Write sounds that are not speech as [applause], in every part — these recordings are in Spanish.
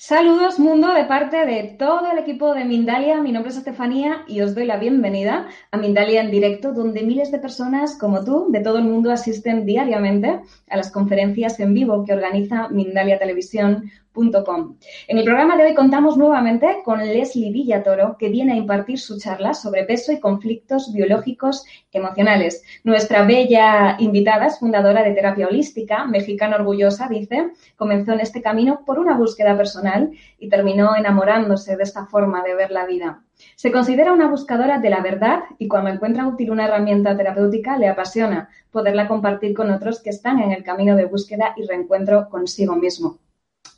Saludos mundo de parte de todo el equipo de Mindalia. Mi nombre es Estefanía y os doy la bienvenida a Mindalia en directo, donde miles de personas como tú de todo el mundo asisten diariamente a las conferencias en vivo que organiza Mindalia Televisión en el programa de hoy contamos nuevamente con Leslie Villatoro, que viene a impartir su charla sobre peso y conflictos biológicos emocionales. Nuestra bella invitada es fundadora de Terapia Holística, mexicana orgullosa, dice, comenzó en este camino por una búsqueda personal y terminó enamorándose de esta forma de ver la vida. Se considera una buscadora de la verdad y cuando encuentra útil una herramienta terapéutica le apasiona poderla compartir con otros que están en el camino de búsqueda y reencuentro consigo mismo.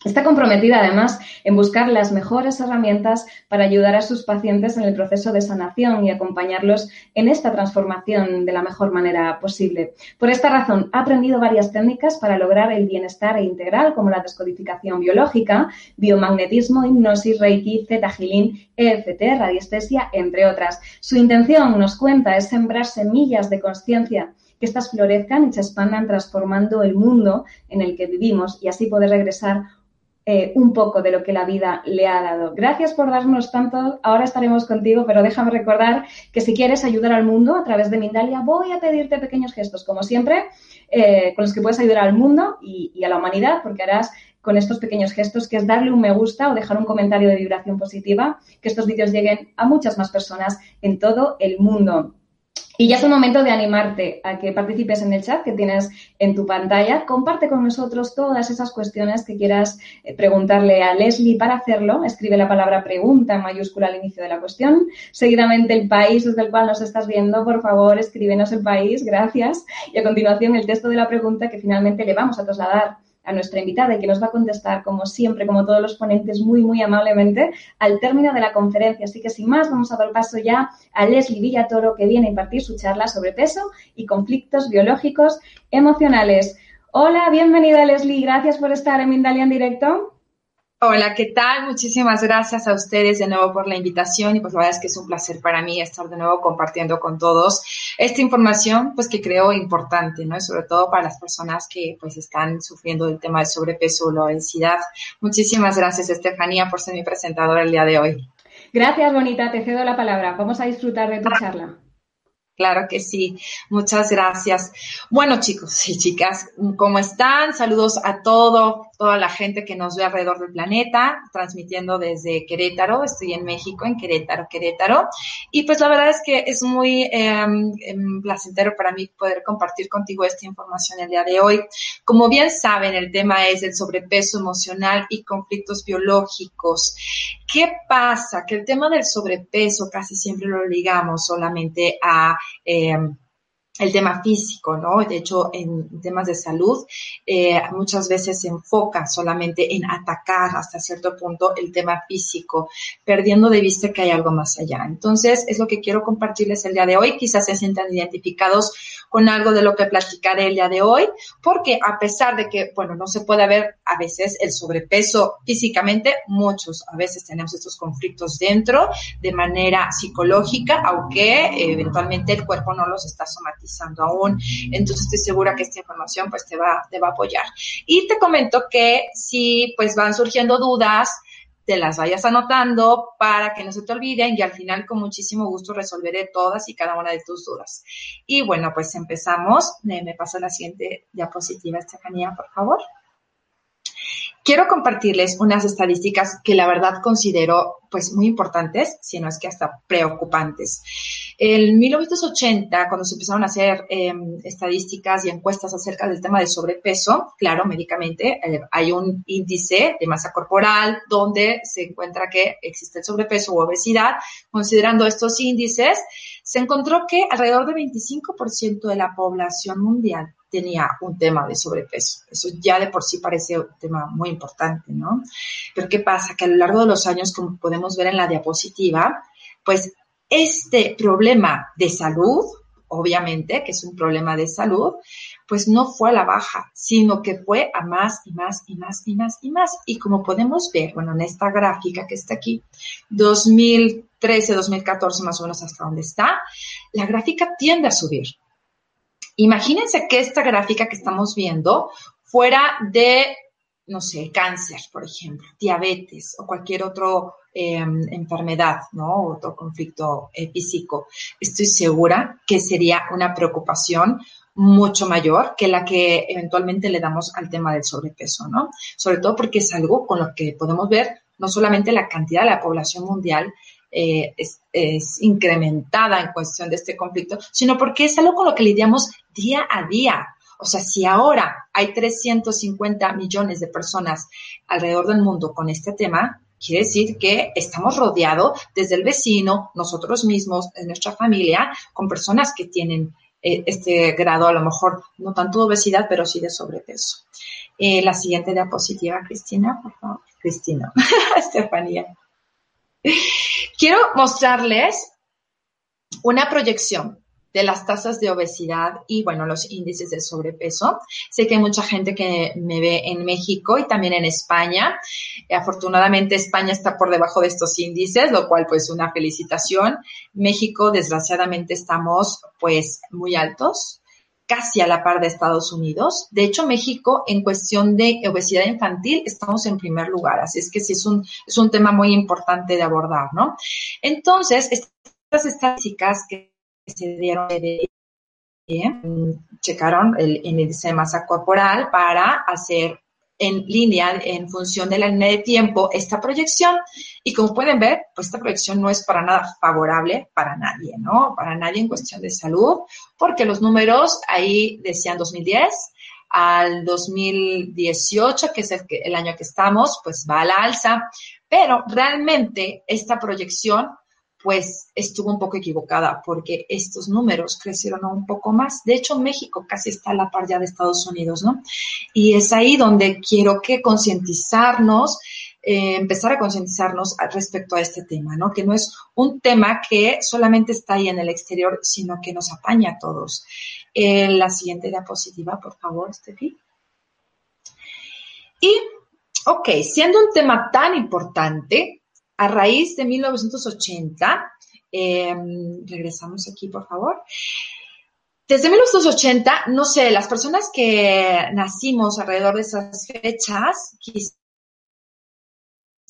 Está comprometida además en buscar las mejores herramientas para ayudar a sus pacientes en el proceso de sanación y acompañarlos en esta transformación de la mejor manera posible. Por esta razón, ha aprendido varias técnicas para lograr el bienestar integral, como la descodificación biológica, biomagnetismo, hipnosis, reiki, zetagilín, EFT, radiestesia, entre otras. Su intención, nos cuenta, es sembrar semillas de conciencia que éstas florezcan y se expandan transformando el mundo en el que vivimos y así poder regresar eh, un poco de lo que la vida le ha dado. Gracias por darnos tanto. Ahora estaremos contigo, pero déjame recordar que si quieres ayudar al mundo a través de Mindalia, voy a pedirte pequeños gestos, como siempre, eh, con los que puedes ayudar al mundo y, y a la humanidad, porque harás con estos pequeños gestos, que es darle un me gusta o dejar un comentario de vibración positiva, que estos vídeos lleguen a muchas más personas en todo el mundo. Y ya es el momento de animarte a que participes en el chat que tienes en tu pantalla. Comparte con nosotros todas esas cuestiones que quieras eh, preguntarle a Leslie. Para hacerlo, escribe la palabra pregunta en mayúscula al inicio de la cuestión. Seguidamente el país desde el cual nos estás viendo, por favor, escríbenos el país. Gracias. Y a continuación el texto de la pregunta que finalmente le vamos a trasladar a nuestra invitada y que nos va a contestar, como siempre, como todos los ponentes, muy, muy amablemente al término de la conferencia. Así que, sin más, vamos a dar paso ya a Leslie Villatoro, que viene a impartir su charla sobre peso y conflictos biológicos emocionales. Hola, bienvenida Leslie, gracias por estar en Mindalia en directo. Hola, ¿qué tal? Muchísimas gracias a ustedes de nuevo por la invitación y pues la verdad es que es un placer para mí estar de nuevo compartiendo con todos esta información pues que creo importante, ¿no? sobre todo para las personas que pues están sufriendo del tema de sobrepeso o la obesidad. Muchísimas gracias, Estefanía, por ser mi presentadora el día de hoy. Gracias, Bonita. Te cedo la palabra. Vamos a disfrutar de tu charla. Claro que sí, muchas gracias. Bueno, chicos y chicas, ¿cómo están? Saludos a todo, toda la gente que nos ve alrededor del planeta, transmitiendo desde Querétaro. Estoy en México, en Querétaro, Querétaro. Y pues la verdad es que es muy em, em, placentero para mí poder compartir contigo esta información el día de hoy. Como bien saben, el tema es el sobrepeso emocional y conflictos biológicos. ¿Qué pasa? Que el tema del sobrepeso casi siempre lo ligamos solamente a eh, el tema físico, ¿no? De hecho, en temas de salud, eh, muchas veces se enfoca solamente en atacar hasta cierto punto el tema físico, perdiendo de vista que hay algo más allá. Entonces, es lo que quiero compartirles el día de hoy. Quizás se sientan identificados con algo de lo que platicaré el día de hoy, porque a pesar de que, bueno, no se puede ver a veces el sobrepeso físicamente, muchos a veces tenemos estos conflictos dentro de manera psicológica, aunque eh, eventualmente el cuerpo no los está somatizando aún. Entonces estoy segura que esta información pues te va, te va a apoyar. Y te comento que si pues van surgiendo dudas, te las vayas anotando para que no se te olviden y al final con muchísimo gusto resolveré todas y cada una de tus dudas. Y bueno, pues empezamos. Me pasa la siguiente diapositiva, Estefanía, por favor. Quiero compartirles unas estadísticas que la verdad considero pues muy importantes, si no es que hasta preocupantes. En 1980, cuando se empezaron a hacer em, estadísticas y encuestas acerca del tema del sobrepeso, claro, médicamente eh, hay un índice de masa corporal donde se encuentra que existe el sobrepeso u obesidad. Considerando estos índices, se encontró que alrededor del 25% de la población mundial tenía un tema de sobrepeso. Eso ya de por sí parece un tema muy importante, ¿no? Pero ¿qué pasa? Que a lo largo de los años, como podemos ver en la diapositiva, pues este problema de salud, obviamente, que es un problema de salud, pues no fue a la baja, sino que fue a más y más y más y más y más. Y como podemos ver, bueno, en esta gráfica que está aquí, 2013, 2014 más o menos hasta donde está, la gráfica tiende a subir. Imagínense que esta gráfica que estamos viendo fuera de no sé, cáncer, por ejemplo, diabetes o cualquier otra em, enfermedad, ¿no? Otro conflicto eh, físico, estoy segura que sería una preocupación mucho mayor que la que eventualmente le damos al tema del sobrepeso, ¿no? Sobre todo porque es algo con lo que podemos ver no solamente la cantidad de la población mundial eh, es, es, incrementada en cuestión de este conflicto, sino porque es algo con lo que lidiamos día a día. O sea, si ahora hay 350 millones de personas alrededor del mundo con este tema, quiere decir que estamos rodeados desde el vecino, nosotros mismos, en nuestra familia, con personas que tienen eh, este grado, a lo mejor no tanto de obesidad, pero sí de sobrepeso. Eh, la siguiente diapositiva, Cristina, por favor. Cristina, [laughs] Estefanía. Quiero mostrarles una proyección de las tasas de obesidad y, bueno, los índices de sobrepeso. Sé que hay mucha gente que me ve en México y también en España. Afortunadamente, España está por debajo de estos índices, lo cual, pues, una felicitación. México, desgraciadamente, estamos, pues, muy altos casi a la par de Estados Unidos. De hecho, México, en cuestión de obesidad infantil, estamos en primer lugar. Así es que sí es un, es un tema muy importante de abordar, ¿no? Entonces, estas estadísticas que se dieron de checaron el de masa corporal para hacer en línea, en función de la línea de tiempo, esta proyección. Y como pueden ver, pues esta proyección no es para nada favorable para nadie, ¿no? Para nadie en cuestión de salud, porque los números ahí decían 2010 al 2018, que es el, el año que estamos, pues va a la alza. Pero realmente esta proyección pues estuvo un poco equivocada porque estos números crecieron un poco más. De hecho, México casi está a la par ya de Estados Unidos, ¿no? Y es ahí donde quiero que concientizarnos, eh, empezar a concientizarnos respecto a este tema, ¿no? Que no es un tema que solamente está ahí en el exterior, sino que nos apaña a todos. Eh, la siguiente diapositiva, por favor, Steffi. Y, ok, siendo un tema tan importante, a raíz de 1980, em, regresamos aquí, por favor. Desde 1980, no sé, las personas que nacimos alrededor de esas fechas, quizá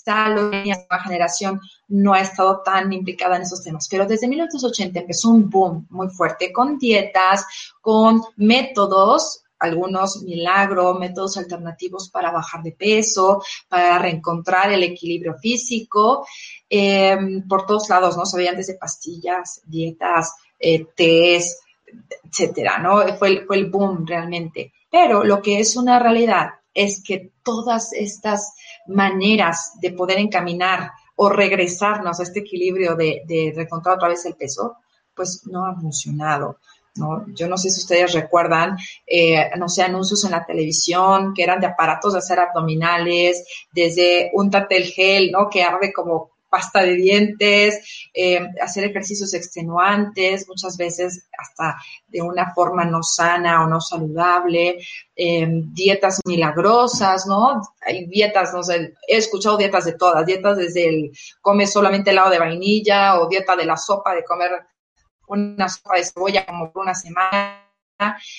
la generación no ha estado tan implicada en esos temas, pero desde 1980 empezó un boom muy fuerte con dietas, con métodos algunos milagros, métodos alternativos para bajar de peso, para reencontrar el equilibrio físico, em, por todos lados, ¿no? Se veían desde pastillas, dietas, eh, tés, etcétera, ¿no? Fue fue el boom realmente. Pero lo que es una realidad es que todas estas maneras de poder encaminar o regresarnos a este equilibrio de, de reencontrar otra vez el peso, pues no han funcionado. ¿No? Yo no sé si ustedes recuerdan, eh, no sé, anuncios en la televisión que eran de aparatos de hacer abdominales, desde un tatel gel, ¿no? Que arde como pasta de dientes, eh, hacer ejercicios extenuantes, muchas veces hasta de una forma no sana o no saludable, eh, dietas milagrosas, ¿no? Hay dietas, no sé, he escuchado dietas de todas, dietas desde el come solamente helado de vainilla o dieta de la sopa de comer una sopa de cebolla como por una semana.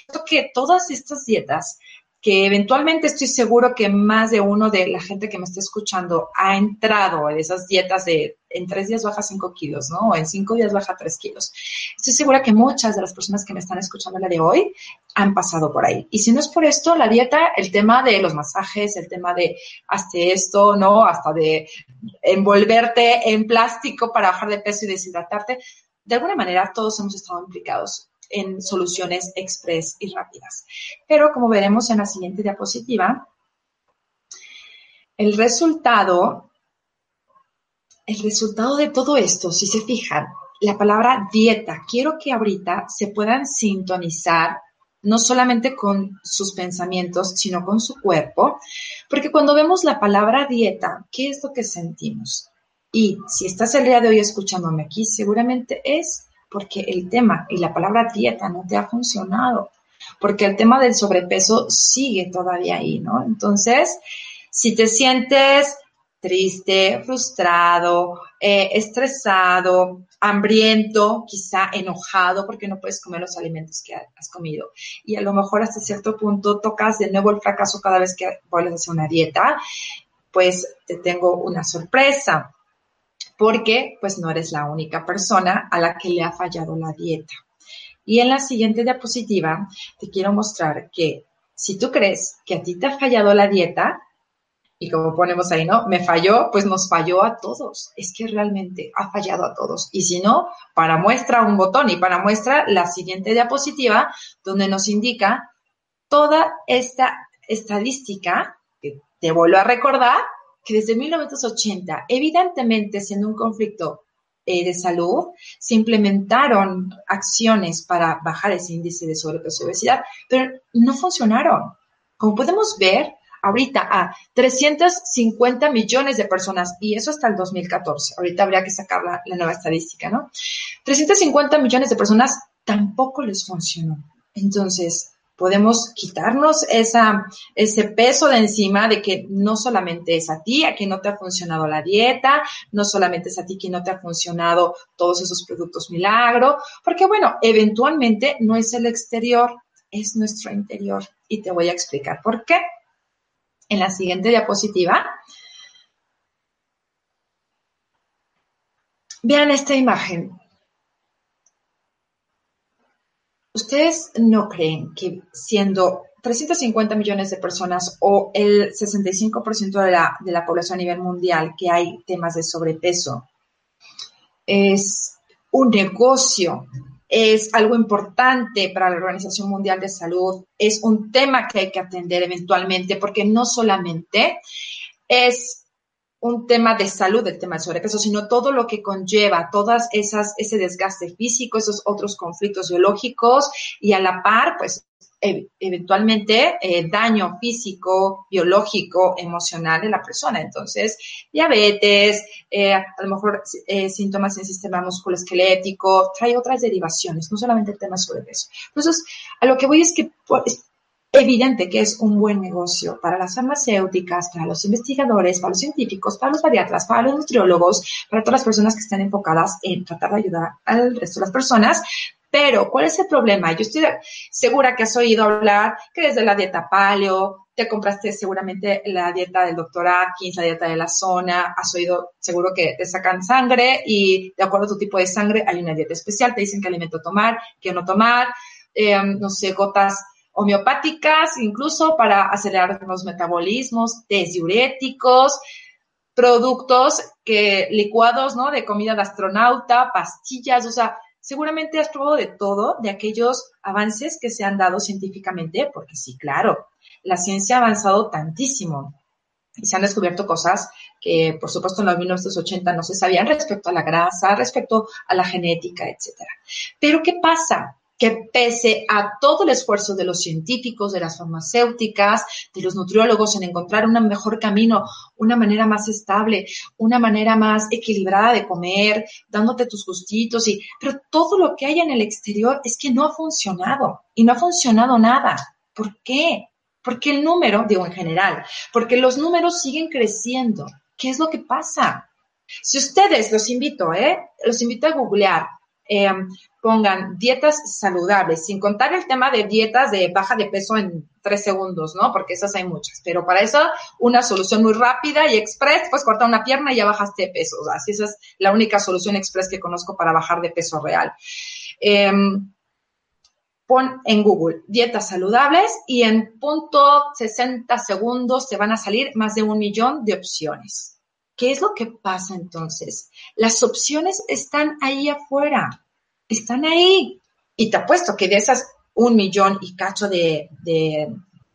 Creo que todas estas dietas que eventualmente estoy seguro que más de uno de la gente que me está escuchando ha entrado en esas dietas de en tres días baja cinco kilos, ¿no? En cinco días baja tres kilos. Estoy segura que muchas de las personas que me están escuchando la de hoy han pasado por ahí. Y si no es por esto, la dieta, el tema de los masajes, el tema de hazte esto, ¿no? Hasta de envolverte en plástico para bajar de peso y deshidratarte, de alguna manera todos hemos estado implicados en soluciones express y rápidas. Pero como veremos en la siguiente diapositiva, el resultado, el resultado de todo esto, si se fijan, la palabra dieta, quiero que ahorita se puedan sintonizar no solamente con sus pensamientos, sino con su cuerpo, porque cuando vemos la palabra dieta, ¿qué es lo que sentimos? Y si estás el día de hoy escuchándome aquí, seguramente es porque el tema y la palabra dieta no te ha funcionado, porque el tema del sobrepeso sigue todavía ahí, ¿no? Entonces, si te sientes triste, frustrado, eh, estresado, hambriento, quizá enojado porque no puedes comer los alimentos que has comido. Y a lo mejor hasta cierto punto tocas de nuevo el fracaso cada vez que vuelves a hacer una dieta, pues te tengo una sorpresa porque pues no eres la única persona a la que le ha fallado la dieta. Y en la siguiente diapositiva te quiero mostrar que si tú crees que a ti te ha fallado la dieta, y como ponemos ahí, ¿no? Me falló, pues nos falló a todos. Es que realmente ha fallado a todos. Y si no, para muestra un botón y para muestra la siguiente diapositiva, donde nos indica toda esta estadística, que te vuelvo a recordar, que desde 1980, evidentemente siendo un conflicto eh, de salud, se implementaron acciones para bajar ese índice de sobrepeso y obesidad, pero no funcionaron. Como podemos ver, ahorita a 350 millones de personas, y eso hasta el 2014. Ahorita habría que sacar la, la nueva estadística, ¿no? 350 millones de personas tampoco les funcionó. Entonces, podemos quitarnos ese peso de encima de que no solamente es a ti a quien no te ha funcionado la dieta, no solamente es a ti quien no te ha funcionado todos esos productos milagro, porque bueno, eventualmente no es el exterior, es nuestro interior. Y te voy a explicar por qué. En la siguiente diapositiva, vean esta imagen. ¿Ustedes no creen que siendo 350 millones de personas o el 65% de la, de la población a nivel mundial que hay temas de sobrepeso, es un negocio, es algo importante para la Organización Mundial de Salud, es un tema que hay que atender eventualmente, porque no solamente es un tema de salud, el tema del sobrepeso, sino todo lo que conlleva, todas esas, ese desgaste físico, esos otros conflictos biológicos y a la par, pues, eventualmente eh, daño físico, biológico, emocional de la persona. Entonces, diabetes, eh, a lo mejor eh, síntomas en el sistema musculoesquelético, trae otras derivaciones, no solamente el tema sobrepeso. Entonces, a lo que voy es que pues, evidente que es un buen negocio para las farmacéuticas, para los investigadores, para los científicos, para los bariatras, para los nutriólogos, para todas las personas que están enfocadas en tratar de ayudar al resto de las personas. Pero, ¿cuál es el problema? Yo estoy segura que has oído hablar que desde la dieta paleo, te compraste seguramente la dieta del doctor Atkins, la dieta de la zona, has oído seguro que te sacan sangre y de acuerdo a tu tipo de sangre hay una dieta especial, te dicen qué alimento tomar, qué no tomar, eh, no sé, gotas homeopáticas, incluso para acelerar los metabolismos, test diuréticos, productos que licuados, ¿no? De comida de astronauta, pastillas, o sea, seguramente has probado de todo, de aquellos avances que se han dado científicamente, porque sí, claro, la ciencia ha avanzado tantísimo y se han descubierto cosas que, por supuesto, en los 1980 no se sabían respecto a la grasa, respecto a la genética, etcétera. Pero, ¿qué pasa? Que pese a todo el esfuerzo de los científicos, de las farmacéuticas, de los nutriólogos en encontrar un mejor camino, una manera más estable, una manera más equilibrada de comer, dándote tus gustitos, y, pero todo lo que hay en el exterior es que no ha funcionado y no ha funcionado nada. ¿Por qué? Porque el número, digo en general, porque los números siguen creciendo. ¿Qué es lo que pasa? Si ustedes, los invito, ¿eh? Los invito a googlear Em, pongan dietas saludables, sin contar el tema de dietas de baja de peso en tres segundos, ¿no? Porque esas hay muchas. Pero para eso, una solución muy rápida y express, pues cortar una pierna y ya bajaste de peso. Así esa es la única solución express que conozco para bajar de peso real. Em, pon en Google dietas saludables y en punto 60 segundos te van a salir más de un millón de opciones. ¿Qué es lo que pasa entonces? Las opciones están ahí afuera, están ahí. Y te apuesto que de esas un millón y cacho de,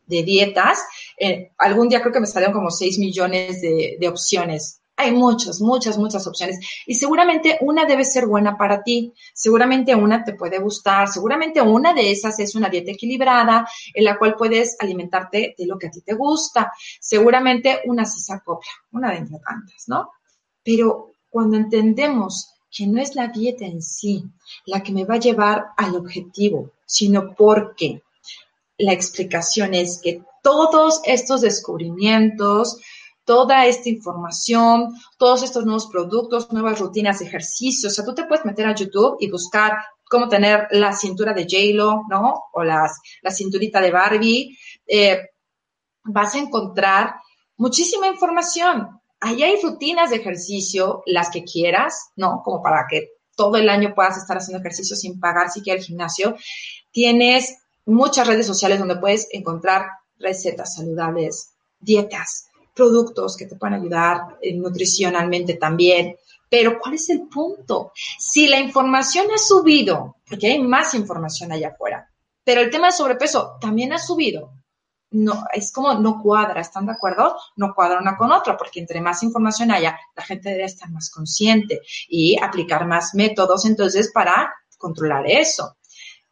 dietas, eh, algún día creo que me salieron como seis millones de, de opciones hay muchas, muchas, muchas opciones. Y seguramente una debe ser buena para ti, seguramente una te puede gustar, seguramente una de esas es una dieta equilibrada en la cual puedes alimentarte de lo que a ti te gusta, seguramente una sí se acopla, una de entre tantas, ¿no? Pero cuando entendemos que no es la dieta en sí la que me va a llevar al objetivo, sino porque la explicación es que todos estos descubrimientos, toda esta información, todos estos nuevos productos, nuevas rutinas de ejercicio. O sea, tú te puedes meter a YouTube y buscar cómo tener la cintura de J-Lo, ¿no? O las, la cinturita de Barbie. Eh, vas a encontrar muchísima información. Ahí hay rutinas de ejercicio, las que quieras, ¿no? Como para que todo el año puedas estar haciendo ejercicio sin pagar siquiera el gimnasio. Tienes muchas redes sociales donde puedes encontrar recetas saludables, dietas, productos que te puedan ayudar eh, nutricionalmente también. Pero ¿cuál es el punto? Si la información ha subido, porque hay más información allá afuera, pero el tema de sobrepeso también ha subido, no, es como no cuadra, ¿están de acuerdo? No cuadra una con otra, porque entre más información haya, la gente debe estar más consciente y aplicar más métodos entonces para controlar eso.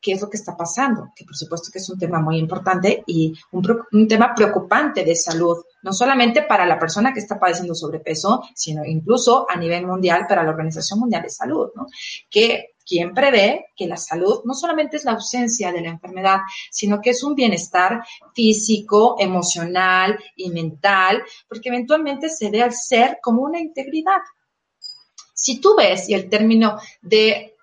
¿Qué es lo que está pasando? Que por supuesto que es un tema muy importante y un, tema preocupante de salud, no solamente para la persona que está padeciendo sobrepeso, sino incluso a nivel mundial para la Organización Mundial de Salud, ¿no? Que quien prevé que la salud no solamente es la ausencia de la enfermedad, sino que es un bienestar físico, emocional y mental, porque eventualmente se ve al ser como una integridad. Si tú ves, y el término de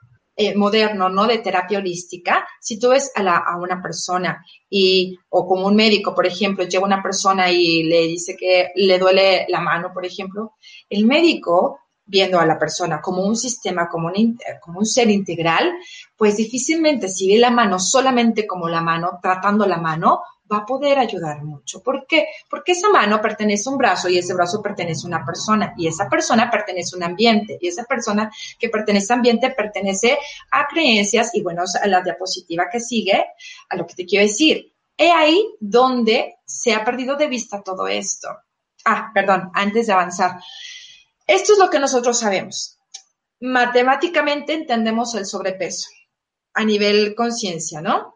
eh, moderno, ¿no? De terapia holística, si tú ves a, la, a una persona y, o como un médico, por ejemplo, llega una persona y le dice que le duele la mano, por ejemplo, el médico viendo a la persona como un sistema, como un, ser integral, pues difícilmente si ve la mano solamente como la mano, tratando la mano, va a poder ayudar mucho. ¿Por qué? Porque esa mano pertenece a un brazo y ese brazo pertenece a una persona y esa persona pertenece a un ambiente y esa persona que pertenece a ambiente pertenece a creencias y bueno, a la diapositiva que sigue, a lo que te quiero decir. He ahí donde se ha perdido de vista todo esto. Ah, perdón, antes de avanzar. Esto es lo que nosotros sabemos. Matemáticamente entendemos el sobrepeso a nivel conciencia, ¿no?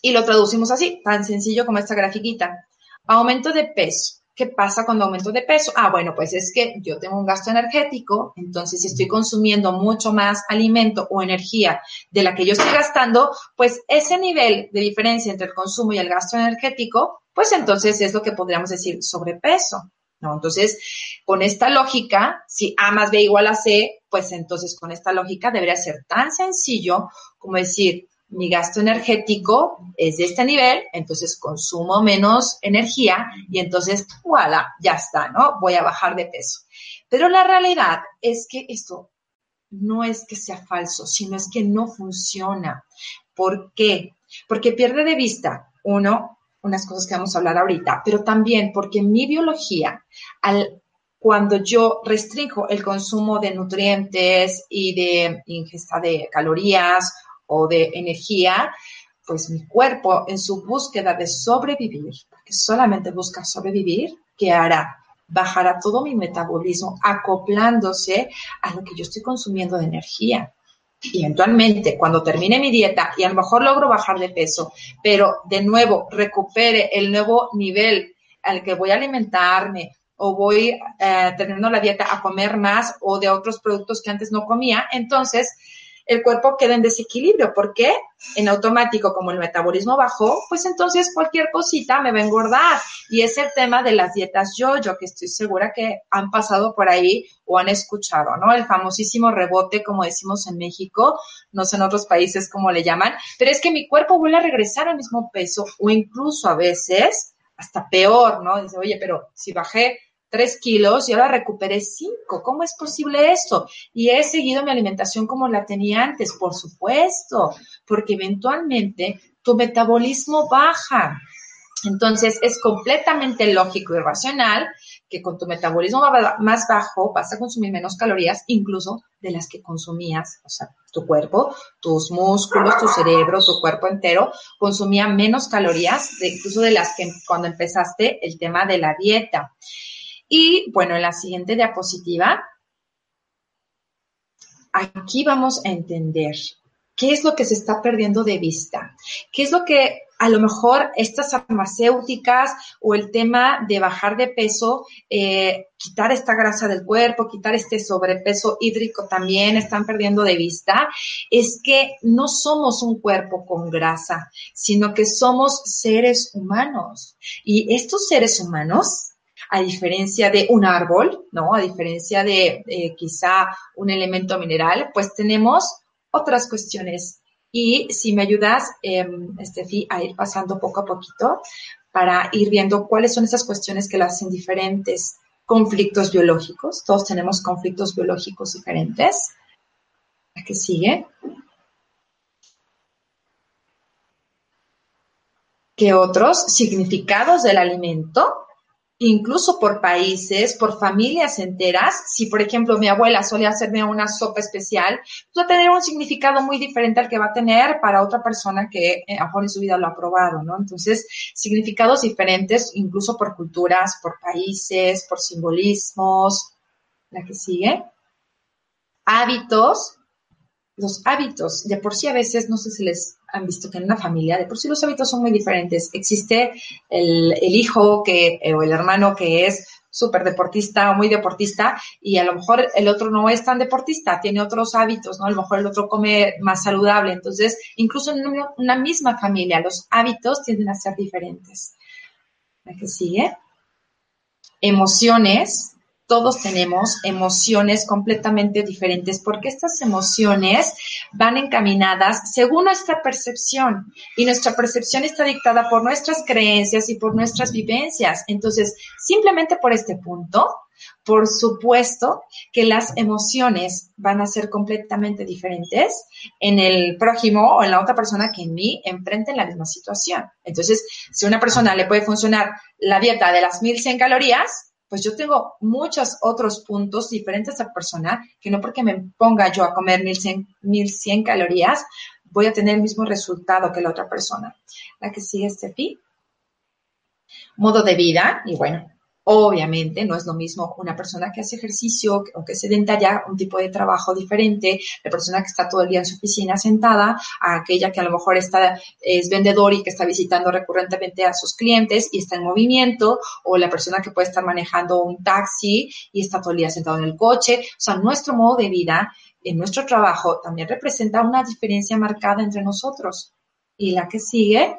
Y lo traducimos así, tan sencillo como esta grafiquita. Aumento de peso. ¿Qué pasa cuando aumento de peso? Ah, bueno, pues es que yo tengo un gasto energético, entonces si estoy consumiendo mucho más alimento o energía de la que yo estoy gastando, pues ese nivel de diferencia entre el consumo y el gasto energético, pues entonces es lo que podríamos decir sobrepeso. ¿No? Entonces, con esta lógica, si A más B igual a C, pues entonces con esta lógica debería ser tan sencillo como decir, mi gasto energético es de este nivel, entonces consumo menos energía y entonces, voilà, ya está, ¿no? Voy a bajar de peso. Pero la realidad es que esto no es que sea falso, sino es que no funciona. ¿Por qué? Porque pierde de vista, uno, unas cosas que vamos a hablar ahorita, pero también porque mi biología, al, cuando yo restringo el consumo de nutrientes y de ingesta de calorías o de energía, pues mi cuerpo en su búsqueda de sobrevivir, porque solamente busca sobrevivir, ¿qué hará? Bajará todo mi metabolismo acoplándose a lo que yo estoy consumiendo de energía y eventualmente cuando termine mi dieta y a lo mejor logro bajar de peso, pero de nuevo recupere el nuevo nivel al que voy a alimentarme o voy eh, terminando la dieta a comer más o de otros productos que antes no comía, entonces el cuerpo queda en desequilibrio. ¿Por qué? En automático, como el metabolismo bajó, pues entonces cualquier cosita me va a engordar. Y es el tema de las dietas yo-yo, que estoy segura que han pasado por ahí o han escuchado, ¿no? El famosísimo rebote, como decimos en México, no sé en otros países cómo le llaman, pero es que mi cuerpo vuelve a regresar al mismo peso o incluso a veces hasta peor, ¿no? Dice, oye, pero si bajé tres kilos y ahora recuperé cinco. ¿Cómo es posible esto? Y he seguido mi alimentación como la tenía antes, por supuesto, porque eventualmente tu metabolismo baja. Entonces es completamente lógico y racional que con tu metabolismo más bajo vas a consumir menos calorías, incluso de las que consumías, o sea, tu cuerpo, tus músculos, tu cerebro, tu cuerpo entero consumía menos calorías, incluso de las que cuando empezaste el tema de la dieta. Y bueno, en la siguiente diapositiva, aquí vamos a entender qué es lo que se está perdiendo de vista, qué es lo que a lo mejor estas farmacéuticas o el tema de bajar de peso, eh, quitar esta grasa del cuerpo, quitar este sobrepeso hídrico también están perdiendo de vista, es que no somos un cuerpo con grasa, sino que somos seres humanos. Y estos seres humanos a diferencia de un árbol, ¿no? A diferencia de eh, quizá un elemento mineral, pues tenemos otras cuestiones. Y si me ayudas, eh, a ir pasando poco a poquito para ir viendo cuáles son esas cuestiones que las hacen diferentes conflictos biológicos. Todos tenemos conflictos biológicos diferentes. ¿La que sigue? ¿Qué otros significados del alimento incluso por países, por familias enteras. Si, por ejemplo, mi abuela solía hacerme una sopa especial, pues va a tener un significado muy diferente al que va a tener para otra persona que eh, a lo mejor en su vida lo ha probado, ¿no? Entonces, significados diferentes, incluso por culturas, por países, por simbolismos. La que sigue. Hábitos. Los hábitos, de por sí a veces, no sé si les han visto que en una familia de por sí los hábitos son muy diferentes. Existe el, hijo que, eh, o el hermano que es súper deportista o muy deportista y a lo mejor el otro no es tan deportista, tiene otros hábitos, ¿no? A lo mejor el otro come más saludable. Entonces, incluso en una misma familia, los hábitos tienden a ser diferentes. ¿La sigue? Emociones todos tenemos emociones completamente diferentes porque estas emociones van encaminadas según nuestra percepción y nuestra percepción está dictada por nuestras creencias y por nuestras vivencias. Entonces, simplemente por este punto, por supuesto que las emociones van a ser completamente diferentes en el prójimo o en la otra persona que en mí enfrenten la misma situación. Entonces, si a una persona le puede funcionar la dieta de las 1100 calorías, pues yo tengo muchos otros puntos diferentes a persona que no porque me ponga yo a comer 1100, 1100 calorías, voy a tener el mismo resultado que la otra persona. La que sigue, Steffi. Modo de vida, y bueno, Obviamente no es lo mismo una persona que hace ejercicio que se sedentaria, un tipo de trabajo diferente, la persona que está todo el día en su oficina sentada, a aquella que a lo mejor está, es vendedor y que está visitando recurrentemente a sus clientes y está en movimiento, o la persona que puede estar manejando un taxi y está todo el día sentado en el coche. O sea, nuestro modo de vida en nuestro trabajo también representa una diferencia marcada entre nosotros. Y la que sigue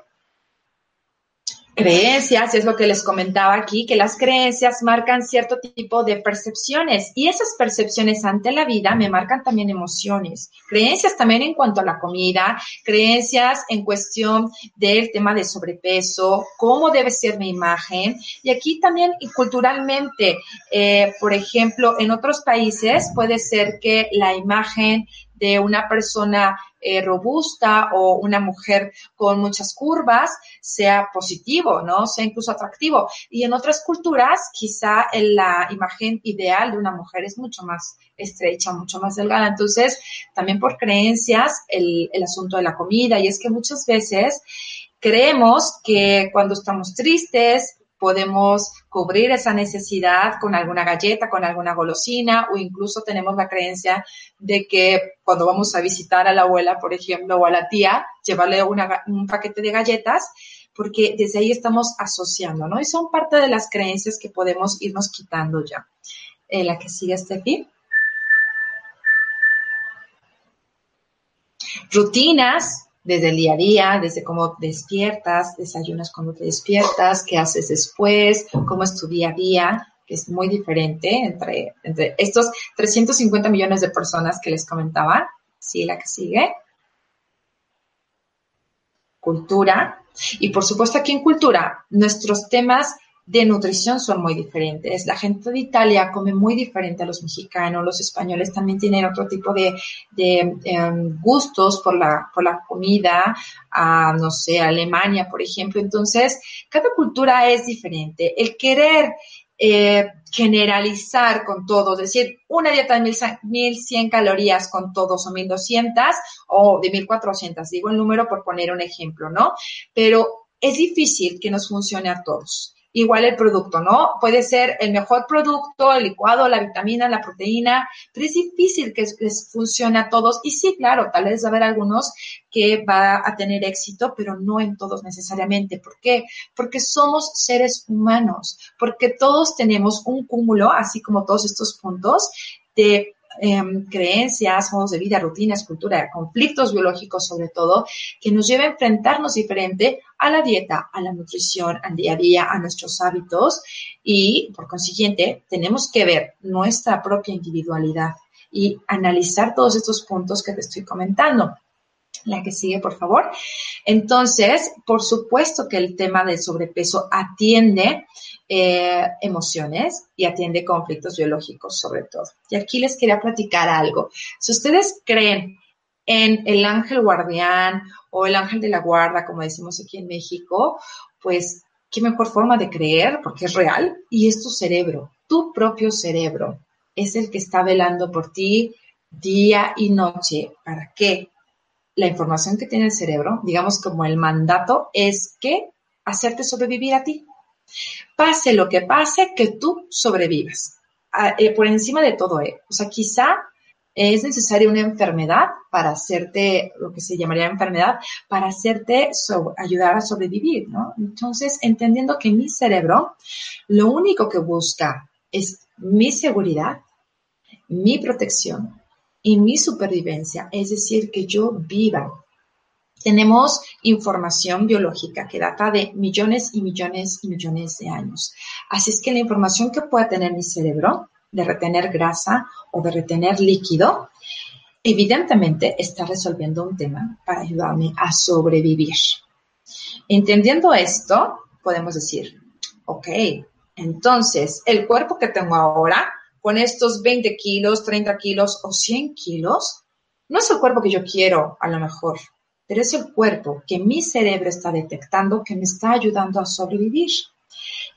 creencias, es lo que les comentaba aquí, que las creencias marcan cierto tipo de percepciones y esas percepciones ante la vida me marcan también emociones. Creencias también en cuanto a la comida, creencias en cuestión del tema de sobrepeso, cómo debe ser mi imagen. Y aquí también y culturalmente, eh, por ejemplo, en otros países puede ser que la imagen de una persona eh, robusta o una mujer con muchas curvas sea positivo, ¿no? Sea incluso atractivo. Y en otras culturas, quizá la imagen ideal de una mujer es mucho más estrecha, mucho más delgada. Entonces, también por creencias, el, el asunto de la comida. Y es que muchas veces creemos que cuando estamos tristes, podemos cubrir esa necesidad con alguna galleta, con alguna golosina o incluso tenemos la creencia de que cuando vamos a visitar a la abuela, por ejemplo, o a la tía, llevarle un paquete de galletas porque desde ahí estamos asociando, ¿no? Y son parte de las creencias que podemos irnos quitando ya. Eh, la que sigue, Steffi. Rutinas, desde el día a día, desde cómo despiertas, desayunas cuando te despiertas, qué haces después, cómo es tu día a día, que es muy diferente entre, entre estos 350 millones de personas que les comentaba. Sí, la que sigue. Cultura. Y por supuesto aquí en cultura, nuestros temas de nutrición son muy diferentes. La gente de Italia come muy diferente a los mexicanos, los españoles también tienen otro tipo de, em, gustos por la, comida, no sé, Alemania, por ejemplo. Entonces, cada cultura es diferente. El querer eh, generalizar con todos, es decir, una dieta de 1100 calorías con todos o 1200 o de 1400, digo el número por poner un ejemplo, ¿no? Pero es difícil que nos funcione a todos igual el producto, ¿no? Puede ser el mejor producto, el licuado, la vitamina, la proteína, pero es difícil que les funcione a todos. Y sí, claro, tal vez va a haber algunos que va a tener éxito, pero no en todos necesariamente. ¿Por qué? Porque somos seres humanos, porque todos tenemos un cúmulo, así como todos estos puntos, de em, creencias, modos de vida, rutinas, cultura, conflictos biológicos sobre todo, que nos lleva a enfrentarnos diferente a la dieta, a la nutrición, al día a día, a nuestros hábitos y por consiguiente tenemos que ver nuestra propia individualidad y analizar todos estos puntos que te estoy comentando. La que sigue, por favor. Entonces, por supuesto que el tema del sobrepeso atiende eh, emociones y atiende conflictos biológicos sobre todo. Y aquí les quería platicar algo. Si ustedes creen en el ángel guardián o el ángel de la guarda, como decimos aquí en México, pues qué mejor forma de creer, porque es real, y es tu cerebro, tu propio cerebro, es el que está velando por ti día y noche. ¿Para qué? La información que tiene el cerebro, digamos como el mandato, es que hacerte sobrevivir a ti. Pase lo que pase, que tú sobrevivas. Eh, por encima de todo, eh. o sea, quizá es necesaria una enfermedad para hacerte, lo que se llamaría enfermedad, para hacerte ayudar a sobrevivir, ¿no? Entonces, entendiendo que mi cerebro lo único que busca es mi seguridad, mi protección, y mi supervivencia, es decir, que yo viva. Tenemos información biológica que data de millones y millones y millones de años. Así es que la información que pueda tener mi cerebro de retener grasa o de retener líquido, evidentemente está resolviendo un tema para ayudarme a sobrevivir. Entendiendo esto, podemos decir, ok, entonces el cuerpo que tengo ahora con estos 20 kilos, 30 kilos o 100 kilos, no es el cuerpo que yo quiero a lo mejor, pero es el cuerpo que mi cerebro está detectando que me está ayudando a sobrevivir.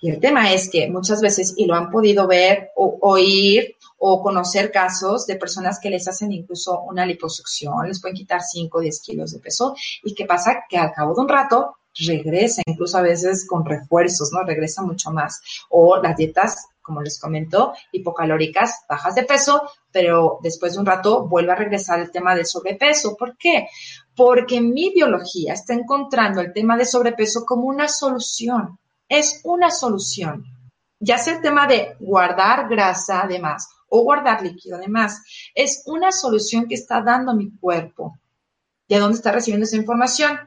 Y el tema es que muchas veces, y lo han podido ver o oír o conocer casos de personas que les hacen incluso una liposucción, les pueden quitar 5 o 10 kilos de peso, y qué pasa que al cabo de un rato regresa, incluso a veces con refuerzos, ¿no? Regresa mucho más. O las dietas como les comentó, hipocalóricas, bajas de peso, pero después de un rato vuelve a regresar el tema del sobrepeso. ¿Por qué? Porque mi biología está encontrando el tema de sobrepeso como una solución. Es una solución. Ya sea el tema de guardar grasa además o guardar líquido además, es una solución que está dando mi cuerpo. ¿De dónde está recibiendo esa información?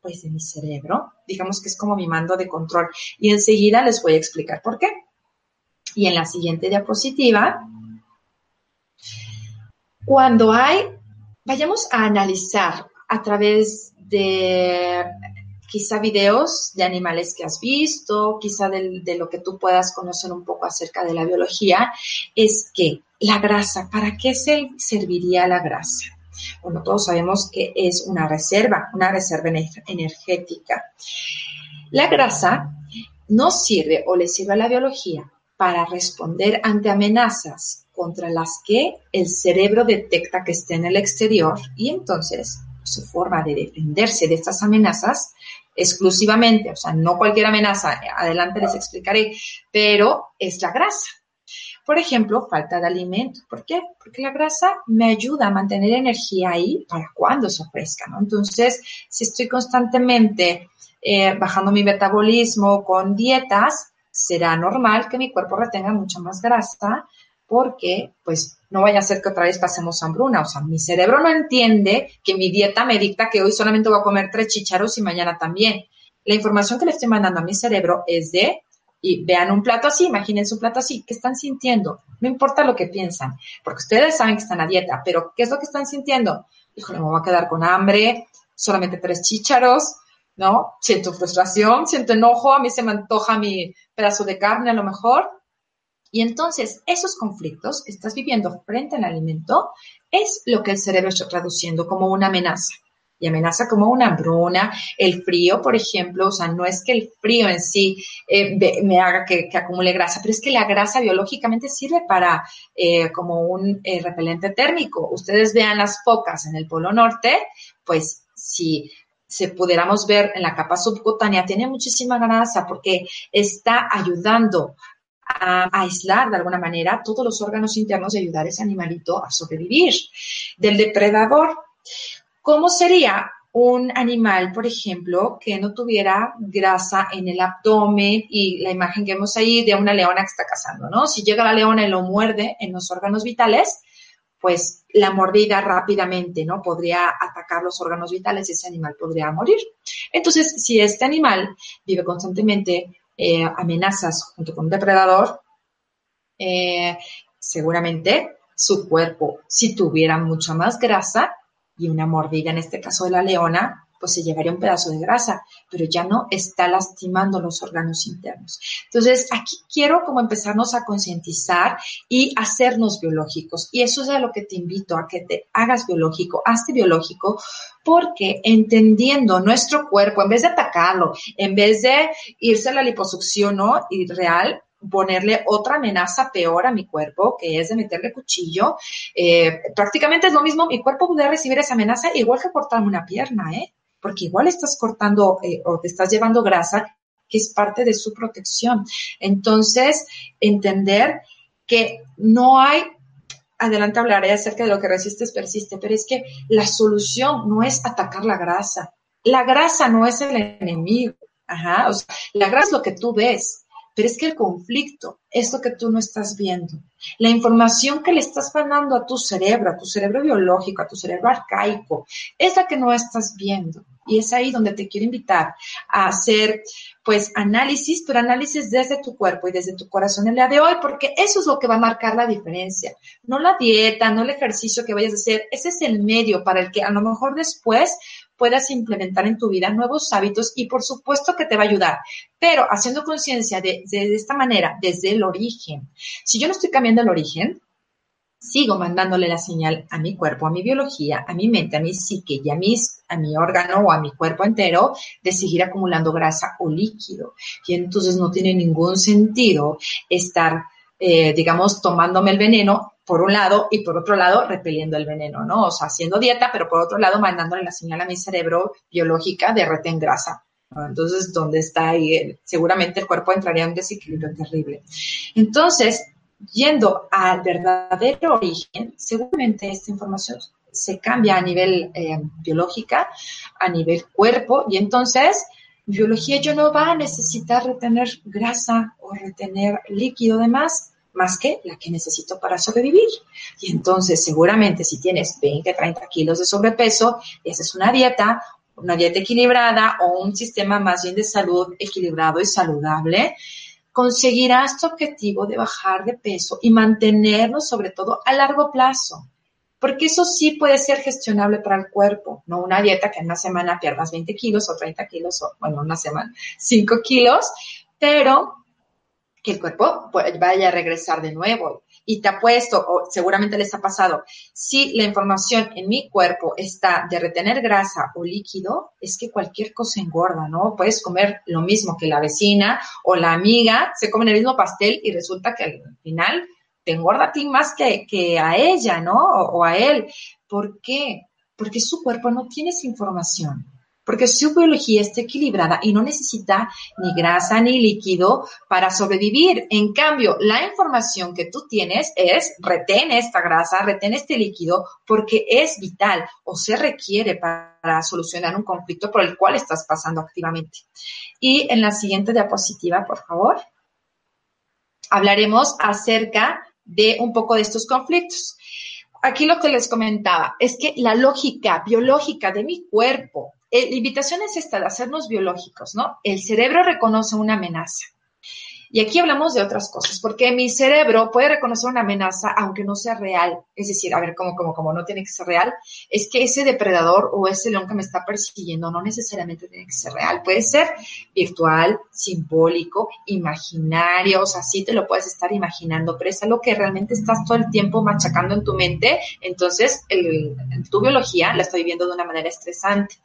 Pues de mi cerebro. Digamos que es como mi mando de control. Y enseguida les voy a explicar por qué. Y en la siguiente diapositiva, cuando hay, vayamos a analizar a través de quizá videos de animales que has visto, quizá de, lo que tú puedas conocer un poco acerca de la biología, es que la grasa, ¿para qué se serviría la grasa? Bueno, todos sabemos que es una reserva, una reserva energética. La grasa no sirve o le sirve a la biología para responder ante amenazas contra las que el cerebro detecta que está en el exterior y entonces su forma de defenderse de estas amenazas exclusivamente, o sea, no cualquier amenaza, adelante les explicaré, pero es la grasa. Por ejemplo, falta de alimento. ¿Por qué? Porque la grasa me ayuda a mantener energía ahí para cuando se ofrezca, ¿no? Entonces, si estoy constantemente eh, bajando mi metabolismo con dietas, será normal que mi cuerpo retenga mucha más grasa porque pues no vaya a ser que otra vez pasemos hambruna. O sea, mi cerebro no entiende que mi dieta me dicta que hoy solamente voy a comer tres chicharos y mañana también. La información que le estoy mandando a mi cerebro es de, y vean un plato así, imagínense un plato así, ¿qué están sintiendo? No importa lo que piensan, porque ustedes saben que están a dieta, pero ¿qué es lo que están sintiendo? Híjole, me voy a quedar con hambre, solamente tres chícharos, ¿no? Siento frustración, siento enojo, a mí se me antoja mi pedazo de carne a lo mejor. Y entonces esos conflictos que estás viviendo frente al alimento es lo que el cerebro está traduciendo como una amenaza. Y amenaza como una hambruna, el frío, por ejemplo, o sea, no es que el frío en sí eh, me haga que, acumule grasa, pero es que la grasa biológicamente sirve para eh, como un eh, repelente térmico. Ustedes vean las focas en el Polo Norte, pues si se pudiéramos ver en la capa subcutánea, tiene muchísima grasa porque está ayudando a aislar de alguna manera todos los órganos internos y ayudar a ese animalito a sobrevivir del depredador. ¿Cómo sería un animal, por ejemplo, que no tuviera grasa en el abdomen y la imagen que vemos ahí de una leona que está cazando, ¿no? Si llega la leona y lo muerde en los órganos vitales, pues la mordida rápidamente, ¿no? Podría atacar los órganos vitales y ese animal podría morir. Entonces, si este animal vive constantemente eh, amenazas junto con un depredador, eh, seguramente su cuerpo, si tuviera mucha más grasa y una mordida, en este caso de la leona, pues se llevaría un pedazo de grasa, pero ya no está lastimando los órganos internos. Entonces, aquí quiero como empezarnos a concientizar y hacernos biológicos. Y eso es a lo que te invito, a que te hagas biológico, hazte biológico, porque entendiendo nuestro cuerpo, en vez de atacarlo, en vez de irse a la liposucción, ¿no? Y real, ponerle otra amenaza peor a mi cuerpo, que es de meterle cuchillo. Eh, prácticamente es lo mismo, mi cuerpo puede recibir esa amenaza igual que cortarme una pierna, ¿eh? Porque igual estás cortando eh, o te estás llevando grasa que es parte de su protección. Entonces, entender que no hay, adelante hablaré acerca de lo que resistes, persiste, pero es que la solución no es atacar la grasa. La grasa no es el enemigo. Ajá, o sea, la grasa es lo que tú ves, pero es que el conflicto es lo que tú no estás viendo. La información que le estás mandando a tu cerebro, a tu cerebro biológico, a tu cerebro arcaico, es la que no estás viendo. Y es ahí donde te quiero invitar a hacer, pues, análisis, pero análisis desde tu cuerpo y desde tu corazón el día de hoy, porque eso es lo que va a marcar la diferencia. No la dieta, no el ejercicio que vayas a hacer, ese es el medio para el que a lo mejor después puedas implementar en tu vida nuevos hábitos y por supuesto que te va a ayudar, pero haciendo conciencia de, de, esta manera, desde el origen. Si yo no estoy cambiando el origen, sigo mandándole la señal a mi cuerpo, a mi biología, a mi mente, a mi psique y a, mis, a mi órgano o a mi cuerpo entero de seguir acumulando grasa o líquido. Y entonces no tiene ningún sentido estar, eh, digamos, tomándome el veneno por un lado y por otro lado repeliendo el veneno, ¿no? O sea, haciendo dieta, pero por otro lado mandándole la señal a mi cerebro biológica de retén grasa. Entonces, ¿dónde está ahí? Seguramente el cuerpo entraría en un desequilibrio terrible. Entonces, yendo al verdadero origen, seguramente esta información se cambia a nivel eh, biológica, a nivel cuerpo, y entonces biología yo no va a necesitar retener grasa o retener líquido de más, que la que necesito para sobrevivir. Y entonces seguramente si tienes 20, 30 kilos de sobrepeso, esa es una dieta, una dieta equilibrada o un sistema más bien de salud equilibrado y saludable, conseguirás tu objetivo de bajar de peso y mantenerlo sobre todo a largo plazo. Porque eso sí puede ser gestionable para el cuerpo, no una dieta que en una semana pierdas 20 kilos o 30 kilos o, bueno, una semana 5 kilos, pero que el cuerpo vaya a regresar de nuevo. Y te apuesto, o seguramente les ha pasado, si la información en mi cuerpo está de retener grasa o líquido, es que cualquier cosa engorda, ¿no? Puedes comer lo mismo que la vecina o la amiga, se comen el mismo pastel y resulta que al final te engorda a ti más que, que a ella, ¿no? O, o a él. ¿Por qué? Porque su cuerpo no tiene esa información porque su biología está equilibrada y no necesita ni grasa ni líquido para sobrevivir. En cambio, la información que tú tienes es retén esta grasa, retén este líquido porque es vital o se requiere para solucionar un conflicto por el cual estás pasando activamente. Y en la siguiente diapositiva, por favor, hablaremos acerca de un poco de estos conflictos. Aquí lo que les comentaba es que la lógica biológica de mi cuerpo eh, la invitación es esta, de hacernos biológicos, ¿no? El cerebro reconoce una amenaza. Y aquí hablamos de otras cosas, porque mi cerebro puede reconocer una amenaza aunque no sea real. Es decir, a ver, como, como, como no tiene que ser real, es que ese depredador o ese león que me está persiguiendo no necesariamente tiene que ser real. Puede ser virtual, simbólico, imaginario, o sea, sí te lo puedes estar imaginando, pero es algo que realmente estás todo el tiempo machacando en tu mente. Entonces, tu biología la estoy viendo de una manera estresante.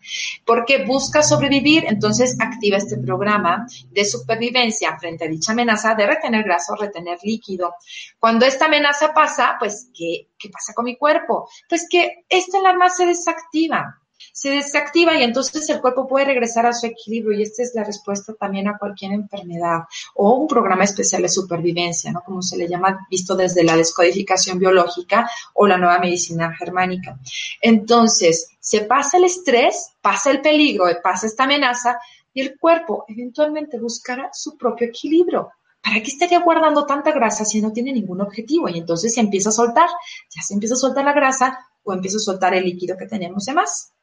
Porque busca sobrevivir, entonces activa este programa de supervivencia frente a dicha amenaza de retener grasa o retener líquido. Cuando esta amenaza pasa, pues, ¿qué, qué pasa con mi cuerpo? Pues que esta alarma se desactiva se desactiva y entonces el cuerpo puede regresar a su equilibrio y esta es la respuesta también a cualquier enfermedad o un programa especial de supervivencia, ¿no? Como se le llama visto desde la descodificación biológica o la nueva medicina germánica. Entonces, se pasa el estrés, pasa el peligro, pasa esta amenaza y el cuerpo eventualmente buscará su propio equilibrio ¿para qué estaría guardando tanta grasa si no tiene ningún objetivo? Y entonces se empieza a soltar, ya se empieza a soltar la grasa o empieza a soltar el líquido que tenemos de más.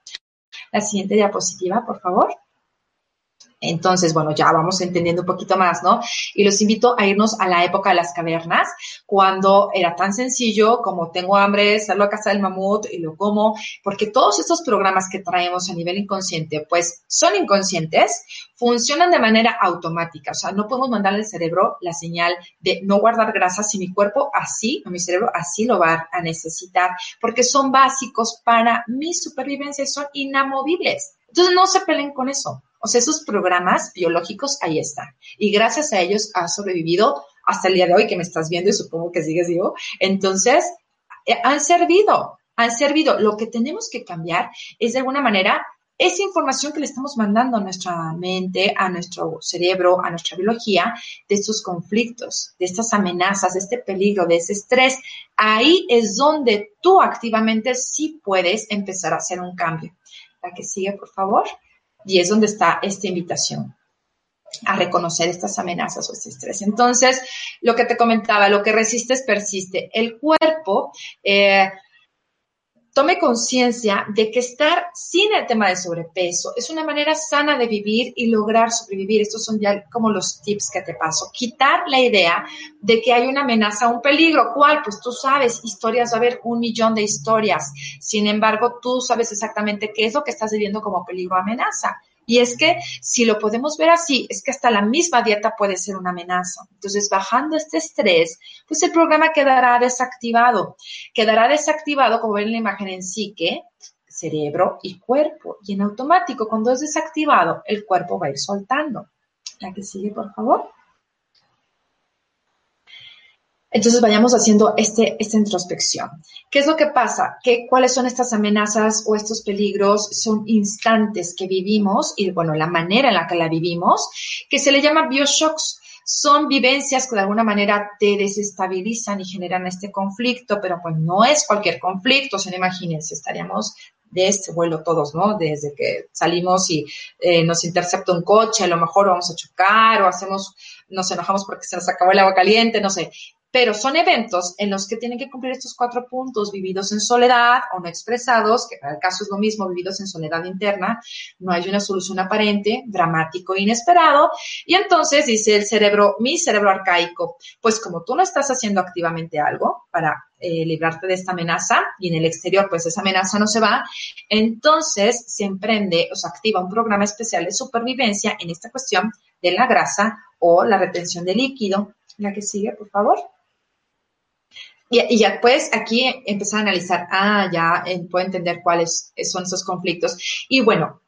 La siguiente diapositiva, por favor. Entonces, bueno, ya vamos entendiendo un poquito más, ¿no? Y los invito a irnos a la época de las cavernas, cuando era tan sencillo como tengo hambre, salgo a casa del mamut y lo como, porque todos estos programas que traemos a nivel inconsciente, pues son inconscientes, funcionan de manera automática, o sea, no podemos mandarle al cerebro la señal de no guardar grasa si mi cuerpo así, o mi cerebro así lo va a necesitar, porque son básicos para mi supervivencia y son inamovibles. Entonces, no se peleen con eso. O sea, esos programas biológicos ahí están. Y gracias a ellos has sobrevivido hasta el día de hoy que me estás viendo y supongo que sigues vivo. Entonces, eh, han servido, han servido. Lo que tenemos que cambiar es de alguna manera esa información que le estamos mandando a nuestra mente, a nuestro cerebro, a nuestra biología, de estos conflictos, de estas amenazas, de este peligro, de ese estrés. Ahí es donde tú activamente sí puedes empezar a hacer un cambio. La que sigue, por favor. Y es donde está esta invitación a reconocer estas amenazas o este estrés. Entonces, lo que te comentaba, lo que resistes persiste. El cuerpo eh, tome conciencia de que estar sin el tema de sobrepeso es una manera sana de vivir y lograr sobrevivir. Estos son ya como los tips que te paso. Quitar la idea de que hay una amenaza, un peligro. ¿Cuál? Pues tú sabes, historias, va a haber un millón de historias. Sin embargo, tú sabes exactamente qué es lo que estás viviendo como peligro o amenaza. Y es que si lo podemos ver así, es que hasta la misma dieta puede ser una amenaza. Entonces, bajando este estrés, pues el programa quedará desactivado. Quedará desactivado, como ven en la imagen en psique, cerebro y cuerpo. Y en automático, cuando es desactivado, el cuerpo va a ir soltando. La que sigue, por favor. Entonces vayamos haciendo este, esta introspección. ¿Qué es lo que pasa? ¿Qué, ¿Cuáles son estas amenazas o estos peligros? Son instantes que vivimos y, bueno, la manera en la que la vivimos, que se le llama bioshocks. Son vivencias que de alguna manera te desestabilizan y generan este conflicto, pero pues no es cualquier conflicto, se imagínense, estaríamos de este vuelo todos, ¿no? Desde que salimos y eh, nos intercepta un coche, a lo mejor vamos a chocar o hacemos, nos enojamos porque se nos acabó el agua caliente, no sé pero son eventos en los que tienen que cumplir estos cuatro puntos vividos en soledad o no expresados, que para el caso es lo mismo, vividos en soledad interna, no hay una solución aparente, dramático, inesperado, y entonces dice el cerebro, mi cerebro arcaico, pues como tú no estás haciendo activamente algo para eh, librarte de esta amenaza y en el exterior pues esa amenaza no se va, entonces se emprende o se activa un programa especial de supervivencia en esta cuestión de la grasa o la retención de líquido. La que sigue, por favor. Y, ya pues aquí empezar a analizar, ah, ya eh, puedo entender cuáles son esos conflictos. Y bueno,